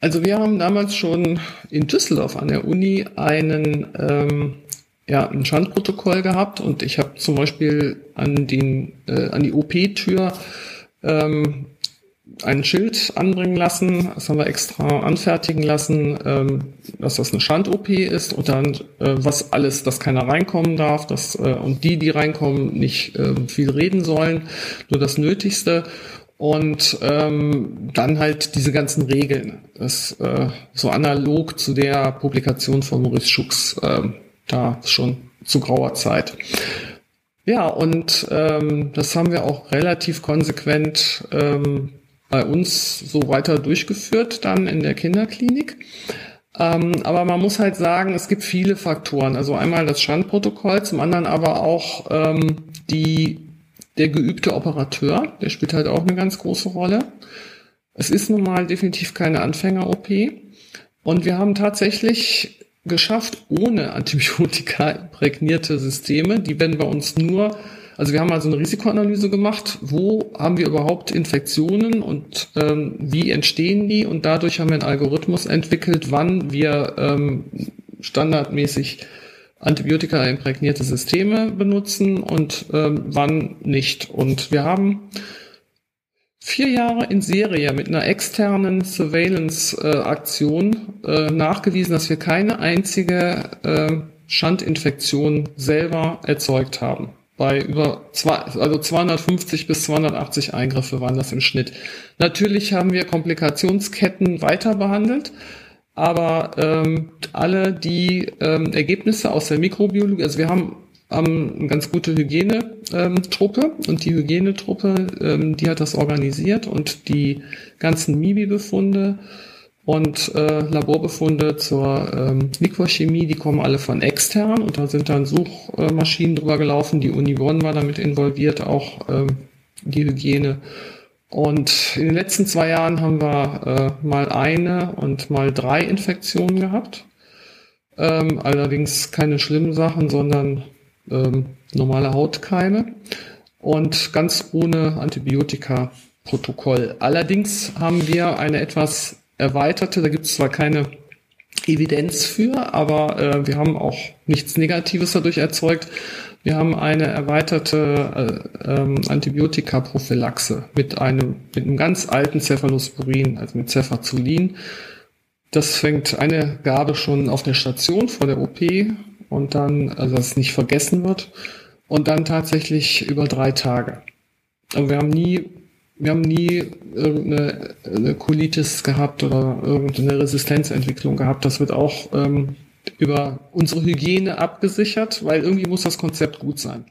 Speaker 4: Also wir haben damals schon in Düsseldorf an der Uni einen, ähm, ja, ein Schandprotokoll gehabt und ich habe zum Beispiel an, den, äh, an die OP-Tür ähm, ein Schild anbringen lassen, das haben wir extra anfertigen lassen, ähm, dass das eine Schand-OP ist und dann äh, was alles, dass keiner reinkommen darf, dass äh, und die, die reinkommen, nicht äh, viel reden sollen, nur das Nötigste und ähm, dann halt diese ganzen Regeln, das äh, so analog zu der Publikation von Maurice Schux, äh, da schon zu grauer Zeit. Ja, und ähm, das haben wir auch relativ konsequent ähm, bei uns so weiter durchgeführt, dann in der Kinderklinik. Ähm, aber man muss halt sagen, es gibt viele Faktoren. Also einmal das Schandprotokoll, zum anderen aber auch ähm, die, der geübte Operateur, der spielt halt auch eine ganz große Rolle. Es ist nun mal definitiv keine Anfänger-OP. Und wir haben tatsächlich geschafft, ohne Antibiotika imprägnierte Systeme, die werden bei uns nur also wir haben also eine Risikoanalyse gemacht, wo haben wir überhaupt Infektionen und ähm, wie entstehen die und dadurch haben wir einen Algorithmus entwickelt, wann wir ähm, standardmäßig Antibiotika imprägnierte Systeme benutzen und ähm, wann nicht. Und wir haben vier Jahre in Serie mit einer externen Surveillance-Aktion äh, äh, nachgewiesen, dass wir keine einzige äh, Schandinfektion selber erzeugt haben bei über zwei, also 250 bis 280 Eingriffe waren das im Schnitt. Natürlich haben wir Komplikationsketten weiter behandelt, aber ähm, alle die ähm, Ergebnisse aus der Mikrobiologie, also wir haben haben eine ganz gute Hygienetruppe ähm, und die Hygienetruppe, ähm, die hat das organisiert und die ganzen MIBI-Befunde und äh, Laborbefunde zur ähm, Liquorchemie, die kommen alle von extern und da sind dann Suchmaschinen drüber gelaufen. Die Uni Bonn war damit involviert, auch ähm, die Hygiene. Und in den letzten zwei Jahren haben wir äh, mal eine und mal drei Infektionen gehabt. Ähm, allerdings keine schlimmen Sachen, sondern ähm, normale Hautkeime und ganz ohne Antibiotika-Protokoll. Allerdings haben wir eine etwas erweiterte, da gibt es zwar keine Evidenz für, aber äh, wir haben auch nichts Negatives dadurch erzeugt. Wir haben eine erweiterte äh, ähm, Antibiotika-Prophylaxe mit einem, mit einem ganz alten Cephalosporin, also mit Cefazolin. Das fängt eine Gabe schon auf der Station vor der OP und dann, also dass es nicht vergessen wird und dann tatsächlich über drei Tage. Aber wir haben nie, wir haben nie irgendeine Colitis gehabt oder irgendeine Resistenzentwicklung gehabt. Das wird auch ähm, über unsere Hygiene abgesichert, weil irgendwie muss das Konzept gut sein.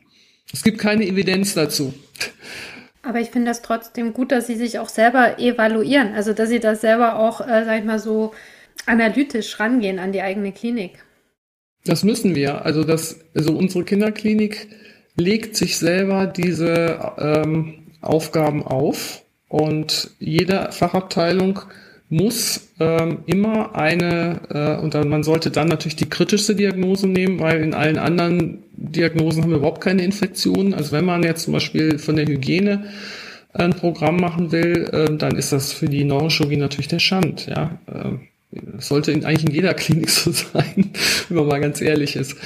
Speaker 4: Es gibt keine Evidenz dazu.
Speaker 3: Aber ich finde das trotzdem gut, dass Sie sich auch selber evaluieren. Also, dass Sie das selber auch, äh, sag ich mal, so analytisch rangehen an die eigene Klinik.
Speaker 4: Das müssen wir. Also das, also unsere Kinderklinik legt sich selber diese ähm, Aufgaben auf und jede Fachabteilung muss ähm, immer eine, äh, und dann, man sollte dann natürlich die kritischste Diagnose nehmen, weil in allen anderen Diagnosen haben wir überhaupt keine Infektionen. Also wenn man jetzt zum Beispiel von der Hygiene ein Programm machen will, äh, dann ist das für die Neurochirurgie natürlich der Schand. Ja? Äh, sollte in, eigentlich in jeder Klinik (laughs) so sein, wenn man mal ganz ehrlich ist.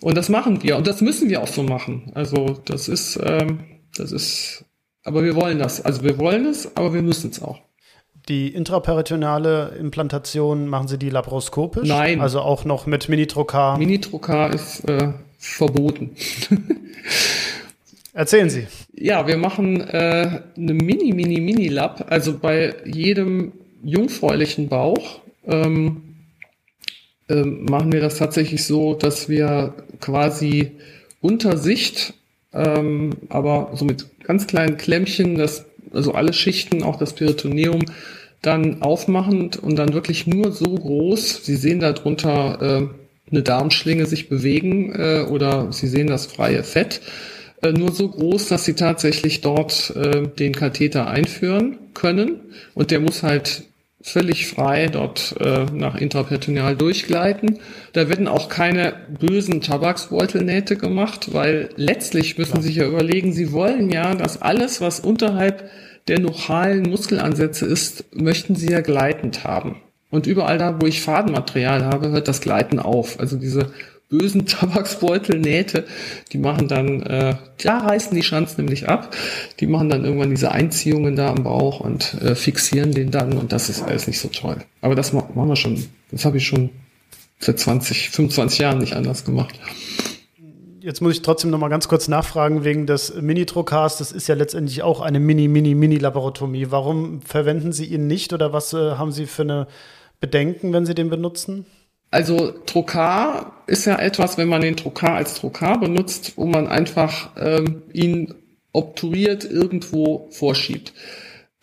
Speaker 4: Und das machen wir und das müssen wir auch so machen. Also das ist, ähm, das ist, aber wir wollen das. Also wir wollen es, aber wir müssen es auch.
Speaker 1: Die intraperitoneale Implantation machen Sie die laparoskopisch?
Speaker 4: Nein.
Speaker 1: Also auch noch mit Minitrokar?
Speaker 4: Minitrokar ist äh, verboten. (laughs)
Speaker 1: Erzählen Sie.
Speaker 4: Ja, wir machen äh, eine Mini, Mini, Mini-Lab. Also bei jedem jungfräulichen Bauch ähm, ähm, machen wir das tatsächlich so, dass wir quasi unter Sicht, ähm, aber so mit ganz kleinen Klemmchen, das, also alle Schichten, auch das Peritoneum, dann aufmachen und dann wirklich nur so groß, Sie sehen darunter äh, eine Darmschlinge sich bewegen äh, oder Sie sehen das freie Fett, äh, nur so groß, dass Sie tatsächlich dort äh, den Katheter einführen können. Und der muss halt völlig frei dort äh, nach intraperitoneal durchgleiten. Da werden auch keine bösen Tabaksbeutelnähte gemacht, weil letztlich müssen Sie sich ja überlegen, Sie wollen ja, dass alles, was unterhalb der nochalen Muskelansätze ist, möchten Sie ja gleitend haben. Und überall da, wo ich Fadenmaterial habe, hört das Gleiten auf. Also diese bösen (laughs) Tabaksbeutelnähte, die machen dann, äh, da reißen die Schanzen nämlich ab. Die machen dann irgendwann diese Einziehungen da am Bauch und äh, fixieren den dann und das ist alles nicht so toll. Aber das machen wir schon, das habe ich schon seit 20, 25 Jahren nicht anders gemacht.
Speaker 1: Jetzt muss ich trotzdem noch mal ganz kurz nachfragen wegen des Mini-Trokars. Das ist ja letztendlich auch eine Mini, Mini, Mini-Laparotomie. Warum verwenden Sie ihn nicht oder was äh, haben Sie für eine Bedenken, wenn Sie den benutzen?
Speaker 4: Also Trokar ist ja etwas, wenn man den Trokar als Trokar benutzt, wo man einfach ähm, ihn obturiert irgendwo vorschiebt.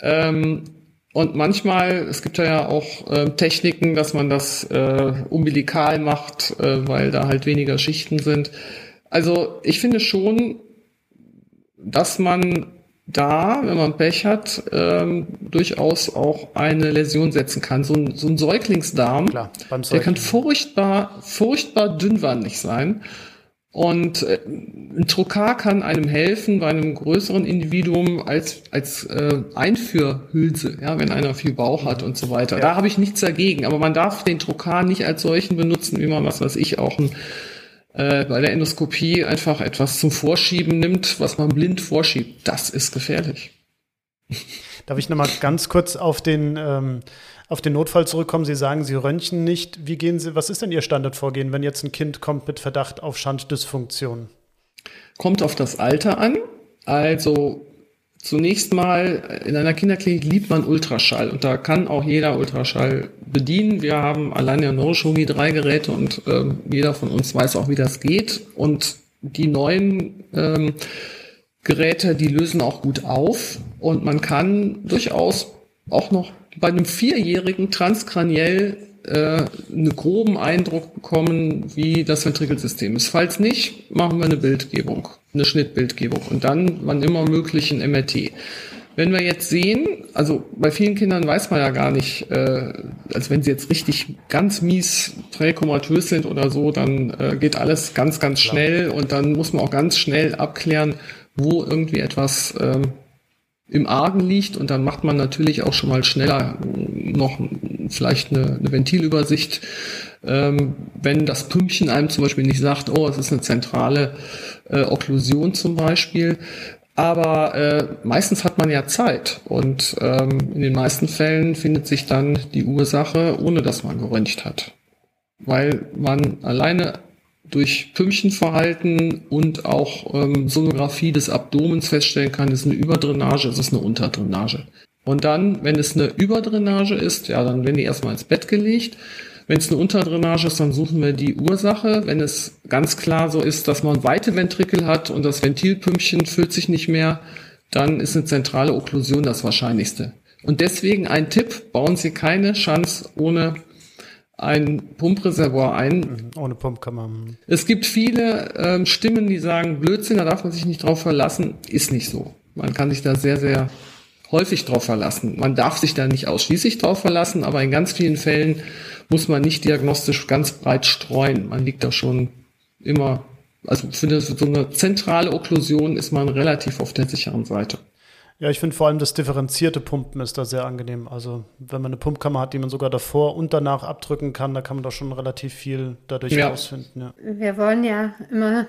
Speaker 4: Ähm, und manchmal, es gibt ja auch äh, Techniken, dass man das äh, umbilikal macht, äh, weil da halt weniger Schichten sind. Also ich finde schon, dass man da, wenn man Pech hat, ähm, durchaus auch eine Läsion setzen kann. So ein, so ein Säuglingsdarm, Klar, der kann furchtbar, furchtbar dünnwandig sein. Und äh, ein Trokar kann einem helfen bei einem größeren Individuum als, als äh, Einführhülse, ja, wenn einer viel Bauch hat und so weiter. Ja. Da habe ich nichts dagegen. Aber man darf den Trokar nicht als solchen benutzen, wie man, was weiß ich, auch ein äh, bei der Endoskopie einfach etwas zum Vorschieben nimmt, was man blind vorschiebt. Das ist gefährlich. (laughs)
Speaker 1: Darf ich nochmal ganz kurz auf den, ähm, auf den Notfall zurückkommen? Sie sagen, Sie röntgen nicht. Wie gehen Sie, was ist denn Ihr Standardvorgehen, wenn jetzt ein Kind kommt mit Verdacht auf Schanddysfunktion?
Speaker 4: Kommt auf das Alter an. Also Zunächst mal, in einer Kinderklinik liebt man Ultraschall und da kann auch jeder Ultraschall bedienen. Wir haben allein in Neurochirurgie drei Geräte und äh, jeder von uns weiß auch, wie das geht. Und die neuen ähm, Geräte, die lösen auch gut auf und man kann durchaus auch noch bei einem Vierjährigen transkraniell äh, einen groben Eindruck bekommen, wie das Ventrikelsystem ist. Falls nicht, machen wir eine Bildgebung, eine Schnittbildgebung und dann, wann immer möglich, ein MRT. Wenn wir jetzt sehen, also bei vielen Kindern weiß man ja gar nicht, äh, als wenn sie jetzt richtig ganz mies präkomatös sind oder so, dann äh, geht alles ganz, ganz schnell und dann muss man auch ganz schnell abklären, wo irgendwie etwas ähm, im Argen liegt und dann macht man natürlich auch schon mal schneller noch vielleicht eine, eine Ventilübersicht, ähm, wenn das Pümpchen einem zum Beispiel nicht sagt, oh, es ist eine zentrale äh, Okklusion zum Beispiel. Aber äh, meistens hat man ja Zeit und ähm, in den meisten Fällen findet sich dann die Ursache, ohne dass man geröntgt hat. Weil man alleine durch Pümpchenverhalten und auch ähm, Sonographie des Abdomens feststellen kann, ist eine Überdrainage, ist es eine Unterdrainage. Und dann, wenn es eine Überdrainage ist, ja, dann werden die erstmal ins Bett gelegt. Wenn es eine Unterdrainage ist, dann suchen wir die Ursache. Wenn es ganz klar so ist, dass man weite Ventrikel hat und das Ventilpümpchen füllt sich nicht mehr, dann ist eine zentrale Okklusion das Wahrscheinlichste. Und deswegen ein Tipp, bauen Sie keine Chance ohne ein Pumpreservoir ein. Mhm,
Speaker 1: ohne Pump kann man.
Speaker 4: Es gibt viele ähm, Stimmen, die sagen, Blödsinn, da darf man sich nicht drauf verlassen. Ist nicht so. Man kann sich da sehr, sehr häufig drauf verlassen. Man darf sich da nicht ausschließlich drauf verlassen, aber in ganz vielen Fällen muss man nicht diagnostisch ganz breit streuen. Man liegt da schon immer, also für so eine zentrale Okklusion ist man relativ auf der sicheren Seite.
Speaker 1: Ja, ich finde vor allem das differenzierte Pumpen ist da sehr angenehm. Also wenn man eine Pumpkammer hat, die man sogar davor und danach abdrücken kann, da kann man doch schon relativ viel dadurch ja. rausfinden. Ja.
Speaker 3: Wir wollen ja immer,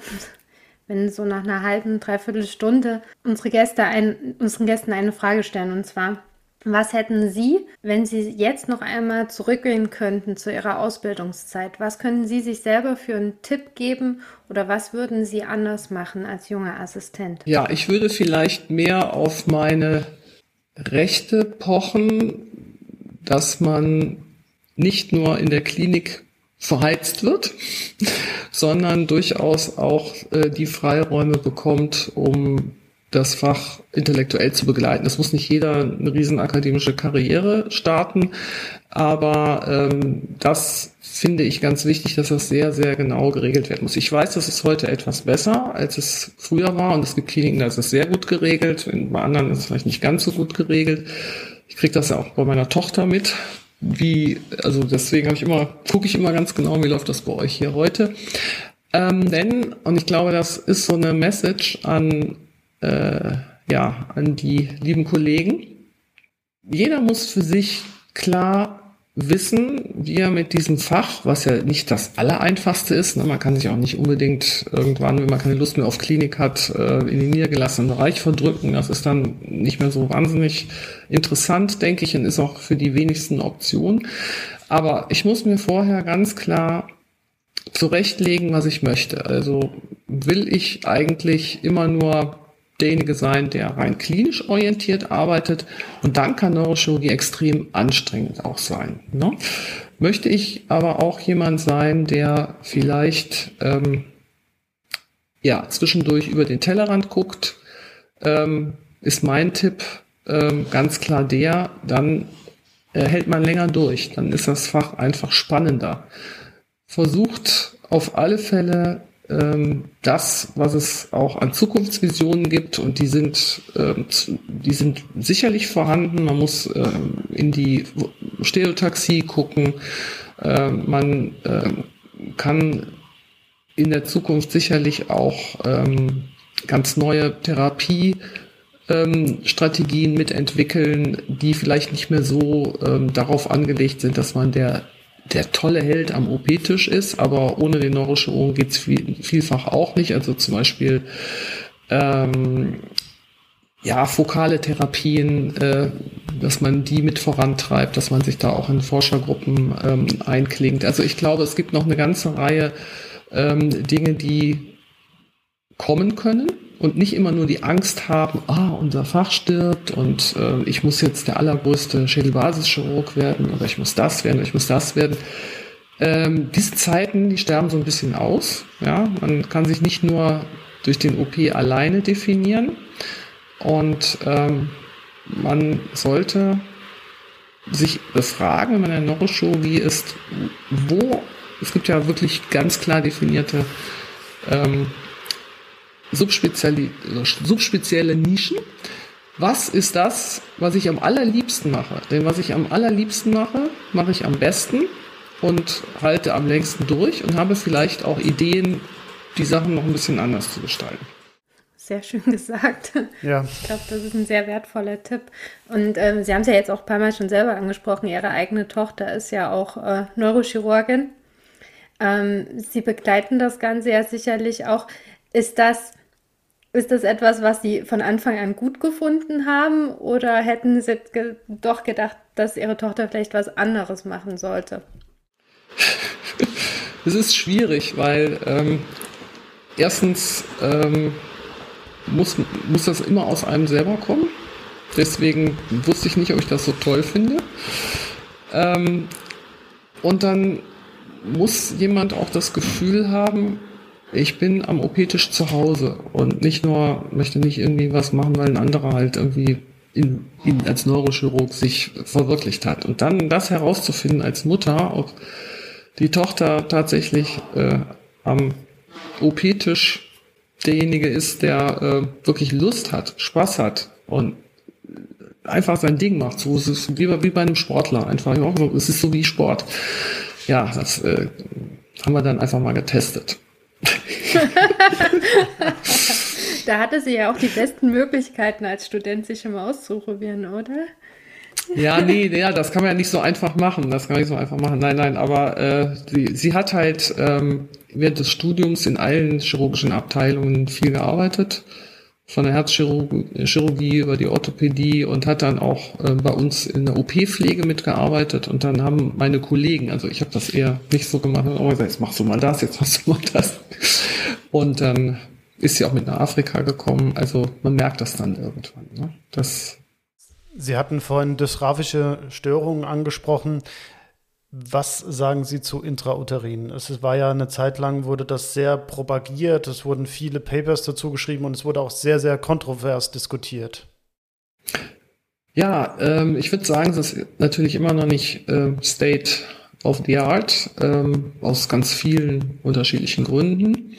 Speaker 3: wenn so nach einer halben, dreiviertel Stunde unsere Gäste ein, unseren Gästen eine Frage stellen und zwar, was hätten Sie, wenn Sie jetzt noch einmal zurückgehen könnten zu Ihrer Ausbildungszeit? Was könnten Sie sich selber für einen Tipp geben oder was würden Sie anders machen als junger Assistent?
Speaker 4: Ja, ich würde vielleicht mehr auf meine Rechte pochen, dass man nicht nur in der Klinik verheizt wird, (laughs) sondern durchaus auch äh, die Freiräume bekommt, um das Fach intellektuell zu begleiten. Es muss nicht jeder eine riesen akademische Karriere starten, aber ähm, das finde ich ganz wichtig, dass das sehr, sehr genau geregelt werden muss. Ich weiß, das ist heute etwas besser, als es früher war und es gibt Kliniken, da ist es sehr gut geregelt, bei anderen ist es vielleicht nicht ganz so gut geregelt. Ich kriege das ja auch bei meiner Tochter mit, wie, also deswegen habe ich immer, gucke ich immer ganz genau, wie läuft das bei euch hier heute. Ähm, denn, und ich glaube, das ist so eine Message an äh, ja, an die lieben Kollegen. Jeder muss für sich klar wissen, wie er mit diesem Fach, was ja nicht das Allereinfachste ist, ne, man kann sich auch nicht unbedingt irgendwann, wenn man keine Lust mehr auf Klinik hat, äh, in den niedergelassenen Bereich verdrücken. Das ist dann nicht mehr so wahnsinnig interessant, denke ich, und ist auch für die wenigsten Option. Aber ich muss mir vorher ganz klar zurechtlegen, was ich möchte. Also will ich eigentlich immer nur derjenige sein, der rein klinisch orientiert arbeitet. Und dann kann Neurochirurgie extrem anstrengend auch sein. Ne? Möchte ich aber auch jemand sein, der vielleicht ähm, ja zwischendurch über den Tellerrand guckt, ähm, ist mein Tipp ähm, ganz klar der, dann äh, hält man länger durch, dann ist das Fach einfach spannender. Versucht auf alle Fälle das, was es auch an Zukunftsvisionen gibt und die sind, ähm, die sind sicherlich vorhanden. Man muss ähm, in die Stereotaxie gucken. Ähm, man ähm, kann in der Zukunft sicherlich auch ähm, ganz neue Therapie Strategien mitentwickeln, die vielleicht nicht mehr so ähm, darauf angelegt sind, dass man der der tolle Held am OP-Tisch ist, aber ohne den Neurochirurgen geht's viel, vielfach auch nicht. Also zum Beispiel ähm, ja, fokale Therapien, äh, dass man die mit vorantreibt, dass man sich da auch in Forschergruppen ähm, einklingt. Also ich glaube, es gibt noch eine ganze Reihe ähm, Dinge, die kommen können und nicht immer nur die Angst haben, ah, unser Fach stirbt und äh, ich muss jetzt der allergrößte Schädelbasischirurg werden oder ich muss das werden, ich muss das werden. Ähm, diese Zeiten, die sterben so ein bisschen aus. Ja, man kann sich nicht nur durch den OP alleine definieren und ähm, man sollte sich befragen, wenn man in der Neurochirurgie ist, wo, es gibt ja wirklich ganz klar definierte ähm, subspezielle, Nischen. Was ist das, was ich am allerliebsten mache? Denn was ich am allerliebsten mache, mache ich am besten und halte am längsten durch und habe vielleicht auch Ideen, die Sachen noch ein bisschen anders zu gestalten.
Speaker 3: Sehr schön (laughs) gesagt. Ja. Ich glaube, das ist ein sehr wertvoller Tipp. Und ähm, Sie haben es ja jetzt auch ein paar Mal schon selber angesprochen. Ihre eigene Tochter ist ja auch äh, Neurochirurgin. Ähm, Sie begleiten das Ganze ja sicherlich auch. Ist das, ist das etwas, was Sie von Anfang an gut gefunden haben? Oder hätten Sie ge doch gedacht, dass Ihre Tochter vielleicht was anderes machen sollte? (laughs)
Speaker 4: Es ist schwierig, weil ähm, erstens ähm, muss, muss das immer aus einem selber kommen. Deswegen wusste ich nicht, ob ich das so toll finde. Ähm, und dann muss jemand auch das Gefühl haben, ich bin am OP-Tisch zu Hause und nicht nur, möchte nicht irgendwie was machen, weil ein anderer halt irgendwie in, in, als Neurochirurg sich verwirklicht hat. Und dann das herauszufinden als Mutter, ob die Tochter tatsächlich äh, am OP-Tisch derjenige ist, der äh, wirklich Lust hat, Spaß hat und einfach sein Ding macht. So es ist wie, wie bei einem Sportler. Einfach, es ist so wie Sport. Ja, das äh, haben wir dann einfach mal getestet.
Speaker 3: Da hatte sie ja auch die besten Möglichkeiten als Student, sich mal auszuprobieren, oder?
Speaker 4: Ja, nee, ja, das kann man ja nicht so einfach machen. Das kann man nicht so einfach machen. Nein, nein, aber äh, sie, sie hat halt ähm, während des Studiums in allen chirurgischen Abteilungen viel gearbeitet. Von der Herzchirurgie über die Orthopädie und hat dann auch äh, bei uns in der OP-Pflege mitgearbeitet. Und dann haben meine Kollegen, also ich habe das eher nicht so gemacht, oh, jetzt machst du mal das, jetzt machst du mal das. Und dann ist sie auch mit nach Afrika gekommen. Also man merkt das dann irgendwann. Ne? Das
Speaker 1: Sie hatten vorhin dysgraphische Störungen angesprochen. Was sagen Sie zu Intrauterin? Es war ja eine Zeit lang, wurde das sehr propagiert, es wurden viele Papers dazu geschrieben und es wurde auch sehr, sehr kontrovers diskutiert.
Speaker 4: Ja, ähm, ich würde sagen, es ist natürlich immer noch nicht äh, State of the Art, ähm, aus ganz vielen unterschiedlichen Gründen.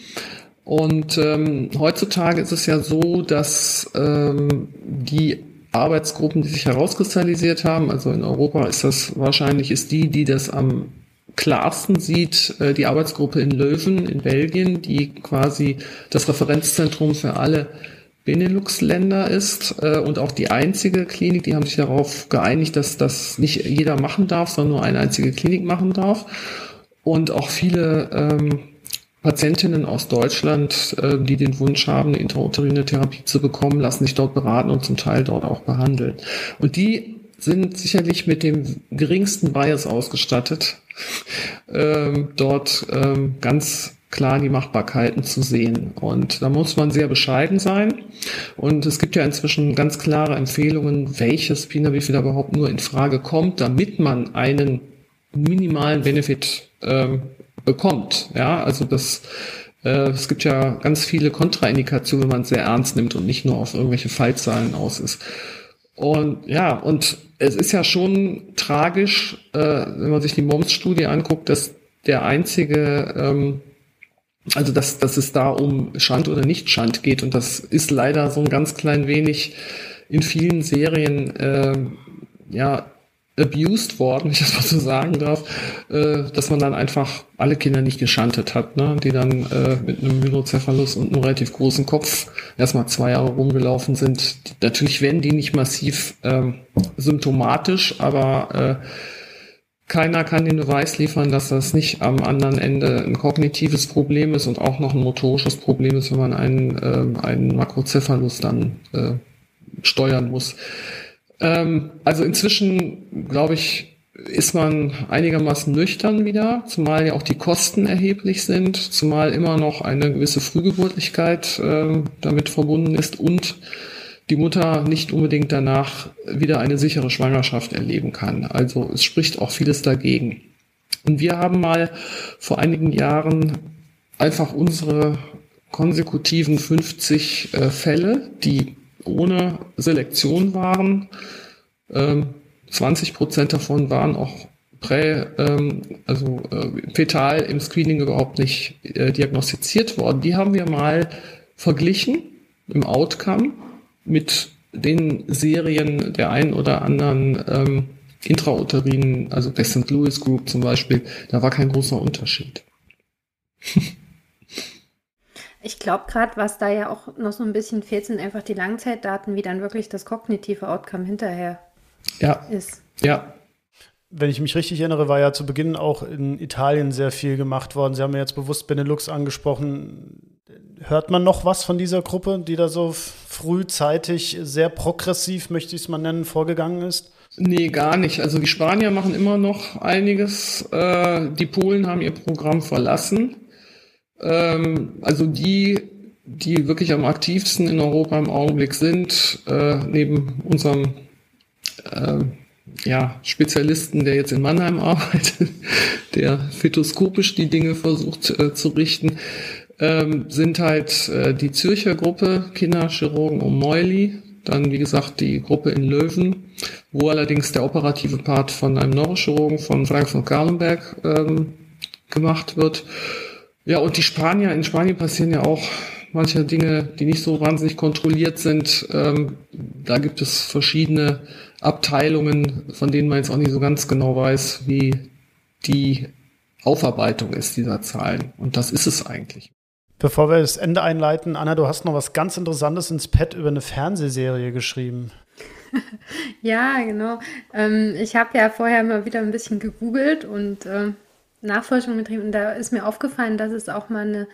Speaker 4: Und ähm, heutzutage ist es ja so, dass ähm, die Arbeitsgruppen, die sich herauskristallisiert haben. Also in Europa ist das wahrscheinlich ist die, die das am klarsten sieht, äh, die Arbeitsgruppe in Löwen in Belgien, die quasi das Referenzzentrum für alle Benelux-Länder ist äh, und auch die einzige Klinik, die haben sich darauf geeinigt, dass das nicht jeder machen darf, sondern nur eine einzige Klinik machen darf. Und auch viele ähm, Patientinnen aus Deutschland, äh, die den Wunsch haben, eine intrauterine Therapie zu bekommen, lassen sich dort beraten und zum Teil dort auch behandeln. Und die sind sicherlich mit dem geringsten Bias ausgestattet, ähm, dort ähm, ganz klar die Machbarkeiten zu sehen. Und da muss man sehr bescheiden sein. Und es gibt ja inzwischen ganz klare Empfehlungen, welches Spina-Bifida überhaupt nur in Frage kommt, damit man einen minimalen Benefit ähm, bekommt. Ja, also das, äh, es gibt ja ganz viele Kontraindikationen, wenn man es sehr ernst nimmt und nicht nur auf irgendwelche Fallzahlen aus ist. Und ja, und es ist ja schon tragisch, äh, wenn man sich die MOMS-Studie anguckt, dass der einzige, ähm, also dass, dass es da um Schand oder Nicht-Schand geht. Und das ist leider so ein ganz klein wenig in vielen Serien äh, ja abused worden, wenn (laughs) ich das mal so sagen darf, äh, dass man dann einfach alle Kinder nicht geschantet hat, ne? die dann äh, mit einem Hydrocephalus und einem relativ großen Kopf erstmal zwei Jahre rumgelaufen sind. Natürlich werden die nicht massiv ähm, symptomatisch, aber äh, keiner kann den Beweis liefern, dass das nicht am anderen Ende ein kognitives Problem ist und auch noch ein motorisches Problem ist, wenn man einen, äh, einen Makrocephalus dann äh, steuern muss. Ähm, also inzwischen, glaube ich, ist man einigermaßen nüchtern wieder, zumal ja auch die Kosten erheblich sind, zumal immer noch eine gewisse Frühgeburtlichkeit äh, damit verbunden ist und die Mutter nicht unbedingt danach wieder eine sichere Schwangerschaft erleben kann. Also es spricht auch vieles dagegen. Und wir haben mal vor einigen Jahren einfach unsere konsekutiven 50 äh, Fälle, die ohne Selektion waren, ähm, 20 Prozent davon waren auch prä, ähm, also äh, fetal im Screening überhaupt nicht äh, diagnostiziert worden. Die haben wir mal verglichen im Outcome mit den Serien der einen oder anderen ähm, intrauterinen, also der St. Louis Group zum Beispiel, da war kein großer Unterschied. (laughs)
Speaker 3: Ich glaube gerade, was da ja auch noch so ein bisschen fehlt, sind einfach die Langzeitdaten, wie dann wirklich das kognitive Outcome hinterher
Speaker 4: ja.
Speaker 3: ist.
Speaker 4: Ja.
Speaker 1: Wenn ich mich richtig erinnere, war ja zu Beginn auch in Italien sehr viel gemacht worden. Sie haben ja jetzt bewusst Benelux angesprochen. Hört man noch was von dieser Gruppe, die da so frühzeitig sehr progressiv, möchte ich es mal nennen, vorgegangen ist?
Speaker 4: Nee, gar nicht. Also die Spanier machen immer noch einiges. Äh, die Polen haben ihr Programm verlassen. Ähm, also die, die wirklich am aktivsten in Europa im Augenblick sind, äh, neben unserem äh, ja, Spezialisten, der jetzt in Mannheim (laughs) arbeitet, der phytoskopisch die Dinge versucht äh, zu richten, ähm, sind halt äh, die Zürcher Gruppe Kinderchirurgen um Meuli, dann wie gesagt die Gruppe in Löwen, wo allerdings der operative Part von einem Neurochirurgen von Frank von ähm, gemacht wird. Ja, und die Spanier, in Spanien passieren ja auch manche Dinge, die nicht so wahnsinnig kontrolliert sind. Ähm, da gibt es verschiedene Abteilungen, von denen man jetzt auch nicht so ganz genau weiß, wie die Aufarbeitung ist dieser Zahlen. Und das ist es eigentlich.
Speaker 1: Bevor wir das Ende einleiten, Anna, du hast noch was ganz Interessantes ins Pad über eine Fernsehserie geschrieben. (laughs)
Speaker 3: ja, genau. Ähm, ich habe ja vorher mal wieder ein bisschen gegoogelt und äh, Nachforschung betrieben und da ist mir aufgefallen, dass es auch mal eine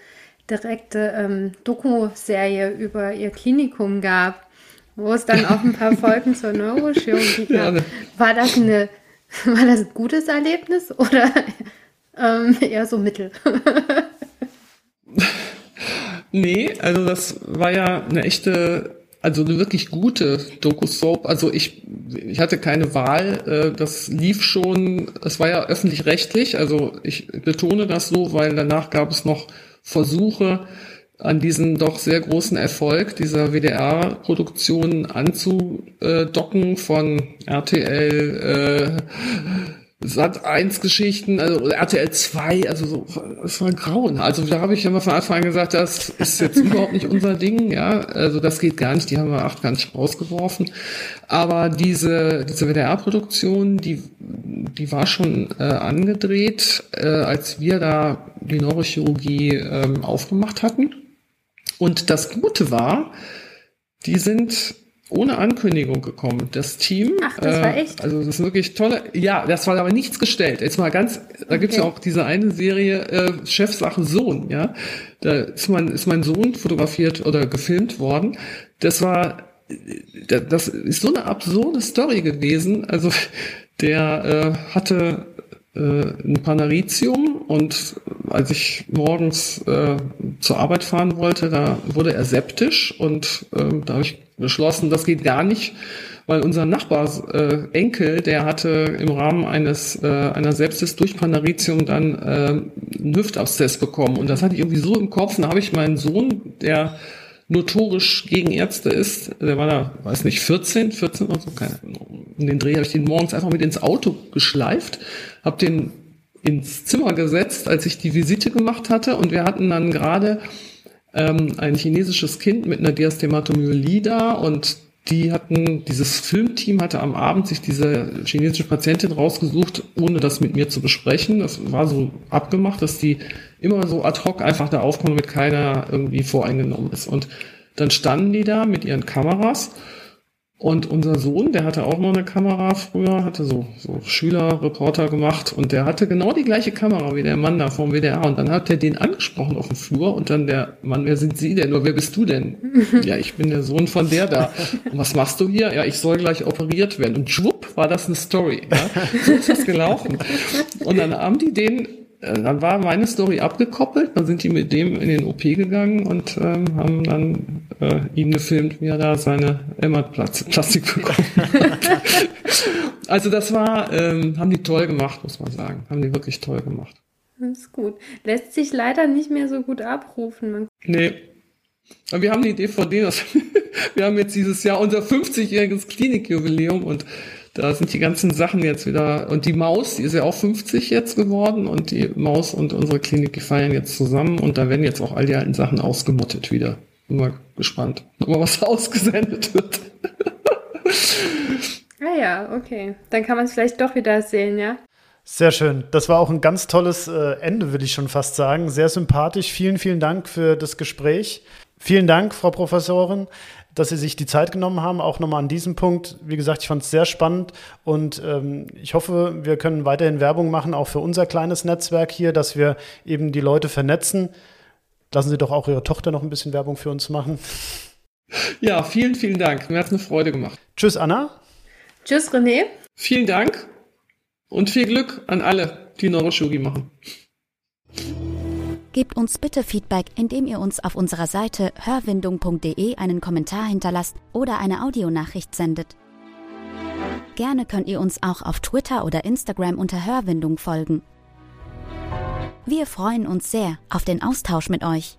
Speaker 3: direkte ähm, Doku-Serie über ihr Klinikum gab, wo es dann auch ein paar (laughs) Folgen zur Neurochirurgie gab. Ja, war das eine, (laughs) war das ein gutes Erlebnis oder (laughs) ähm, eher so mittel?
Speaker 4: nee, also das war ja eine echte also eine wirklich gute Doku-Soap. Also ich, ich hatte keine Wahl. Äh, das lief schon, es war ja öffentlich-rechtlich. Also ich betone das so, weil danach gab es noch Versuche, an diesen doch sehr großen Erfolg dieser WDR-Produktion anzudocken von RTL, äh, Sat 1 Geschichten, also RTL 2, also so, es war grauen. Also da habe ich ja mal von Anfang an gesagt, das ist jetzt (laughs) überhaupt nicht unser Ding, ja. Also das geht gar nicht, die haben wir acht gar nicht rausgeworfen. Aber diese, diese WDR-Produktion, die, die war schon äh, angedreht, äh, als wir da die Neurochirurgie ähm, aufgemacht hatten. Und das Gute war, die sind ohne Ankündigung gekommen. Das Team.
Speaker 3: Ach, das war äh, echt.
Speaker 4: also das ist wirklich tolle. Ja, das war aber nichts gestellt. Jetzt mal ganz, da okay. gibt's ja auch diese eine Serie äh, Chefsache Sohn, ja. Da ist mein, ist mein Sohn fotografiert oder gefilmt worden. Das war, das ist so eine absurde Story gewesen. Also der äh, hatte äh, ein Panaritium und als ich morgens äh, zur Arbeit fahren wollte, da wurde er septisch und äh, da habe ich beschlossen, das geht gar nicht, weil unser Nachbars äh, Enkel, der hatte im Rahmen eines äh, einer Sepsis durch Panaritium dann äh, einen Hüftabszess bekommen und das hatte ich irgendwie so im Kopf. Und da habe ich meinen Sohn, der notorisch gegen Ärzte ist, der war da, weiß nicht, 14, 14 oder so, keine Ahnung. In den Dreh habe ich den morgens einfach mit ins Auto geschleift, habe den ins Zimmer gesetzt, als ich die Visite gemacht hatte und wir hatten dann gerade ähm, ein chinesisches Kind mit einer Diastematomyelie da und die hatten, dieses Filmteam hatte am Abend sich diese chinesische Patientin rausgesucht, ohne das mit mir zu besprechen. Das war so abgemacht, dass die immer so ad hoc einfach da aufkommen, damit keiner irgendwie voreingenommen ist. Und dann standen die da mit ihren Kameras und unser Sohn, der hatte auch noch eine Kamera früher, hatte so, so Schülerreporter gemacht und der hatte genau die gleiche Kamera wie der Mann da vom WDR und dann hat er den angesprochen auf dem Flur und dann der Mann, wer sind Sie denn oder wer bist du denn? (laughs) ja, ich bin der Sohn von der da. Und was machst du hier? Ja, ich soll gleich operiert werden. Und schwupp war das eine Story. Ja? So ist das gelaufen. Und dann haben die den äh, dann war meine Story abgekoppelt, dann sind die mit dem in den OP gegangen und ähm, haben dann äh, ihn gefilmt, wie er da seine Emma-Plastik bekommen hat. (laughs) also das war, ähm, haben die toll gemacht, muss man sagen. Haben die wirklich toll gemacht.
Speaker 3: Das ist gut. Lässt sich leider nicht mehr so gut abrufen. Man
Speaker 4: nee. Aber wir haben die DVD, (laughs) wir haben jetzt dieses Jahr unser 50-jähriges Klinikjubiläum und da sind die ganzen Sachen jetzt wieder. Und die Maus, die ist ja auch 50 jetzt geworden. Und die Maus und unsere Klinik, die feiern jetzt zusammen. Und da werden jetzt auch all die alten Sachen ausgemottet wieder. Bin mal gespannt, ob mal was (laughs) ausgesendet wird.
Speaker 3: ah ja, okay. Dann kann man es vielleicht doch wieder sehen, ja?
Speaker 1: Sehr schön. Das war auch ein ganz tolles äh, Ende, würde ich schon fast sagen. Sehr sympathisch. Vielen, vielen Dank für das Gespräch. Vielen Dank, Frau Professorin dass Sie sich die Zeit genommen haben, auch nochmal an diesem Punkt. Wie gesagt, ich fand es sehr spannend und ähm, ich hoffe, wir können weiterhin Werbung machen, auch für unser kleines Netzwerk hier, dass wir eben die Leute vernetzen. Lassen Sie doch auch Ihre Tochter noch ein bisschen Werbung für uns machen.
Speaker 4: Ja, vielen, vielen Dank. Mir hat es eine Freude gemacht.
Speaker 1: Tschüss, Anna.
Speaker 3: Tschüss, René.
Speaker 4: Vielen Dank und viel Glück an alle, die Neurochirurgie machen.
Speaker 2: Gebt uns bitte Feedback, indem ihr uns auf unserer Seite hörwindung.de einen Kommentar hinterlasst oder eine Audionachricht sendet. Gerne könnt ihr uns auch auf Twitter oder Instagram unter Hörwindung folgen. Wir freuen uns sehr auf den Austausch mit euch.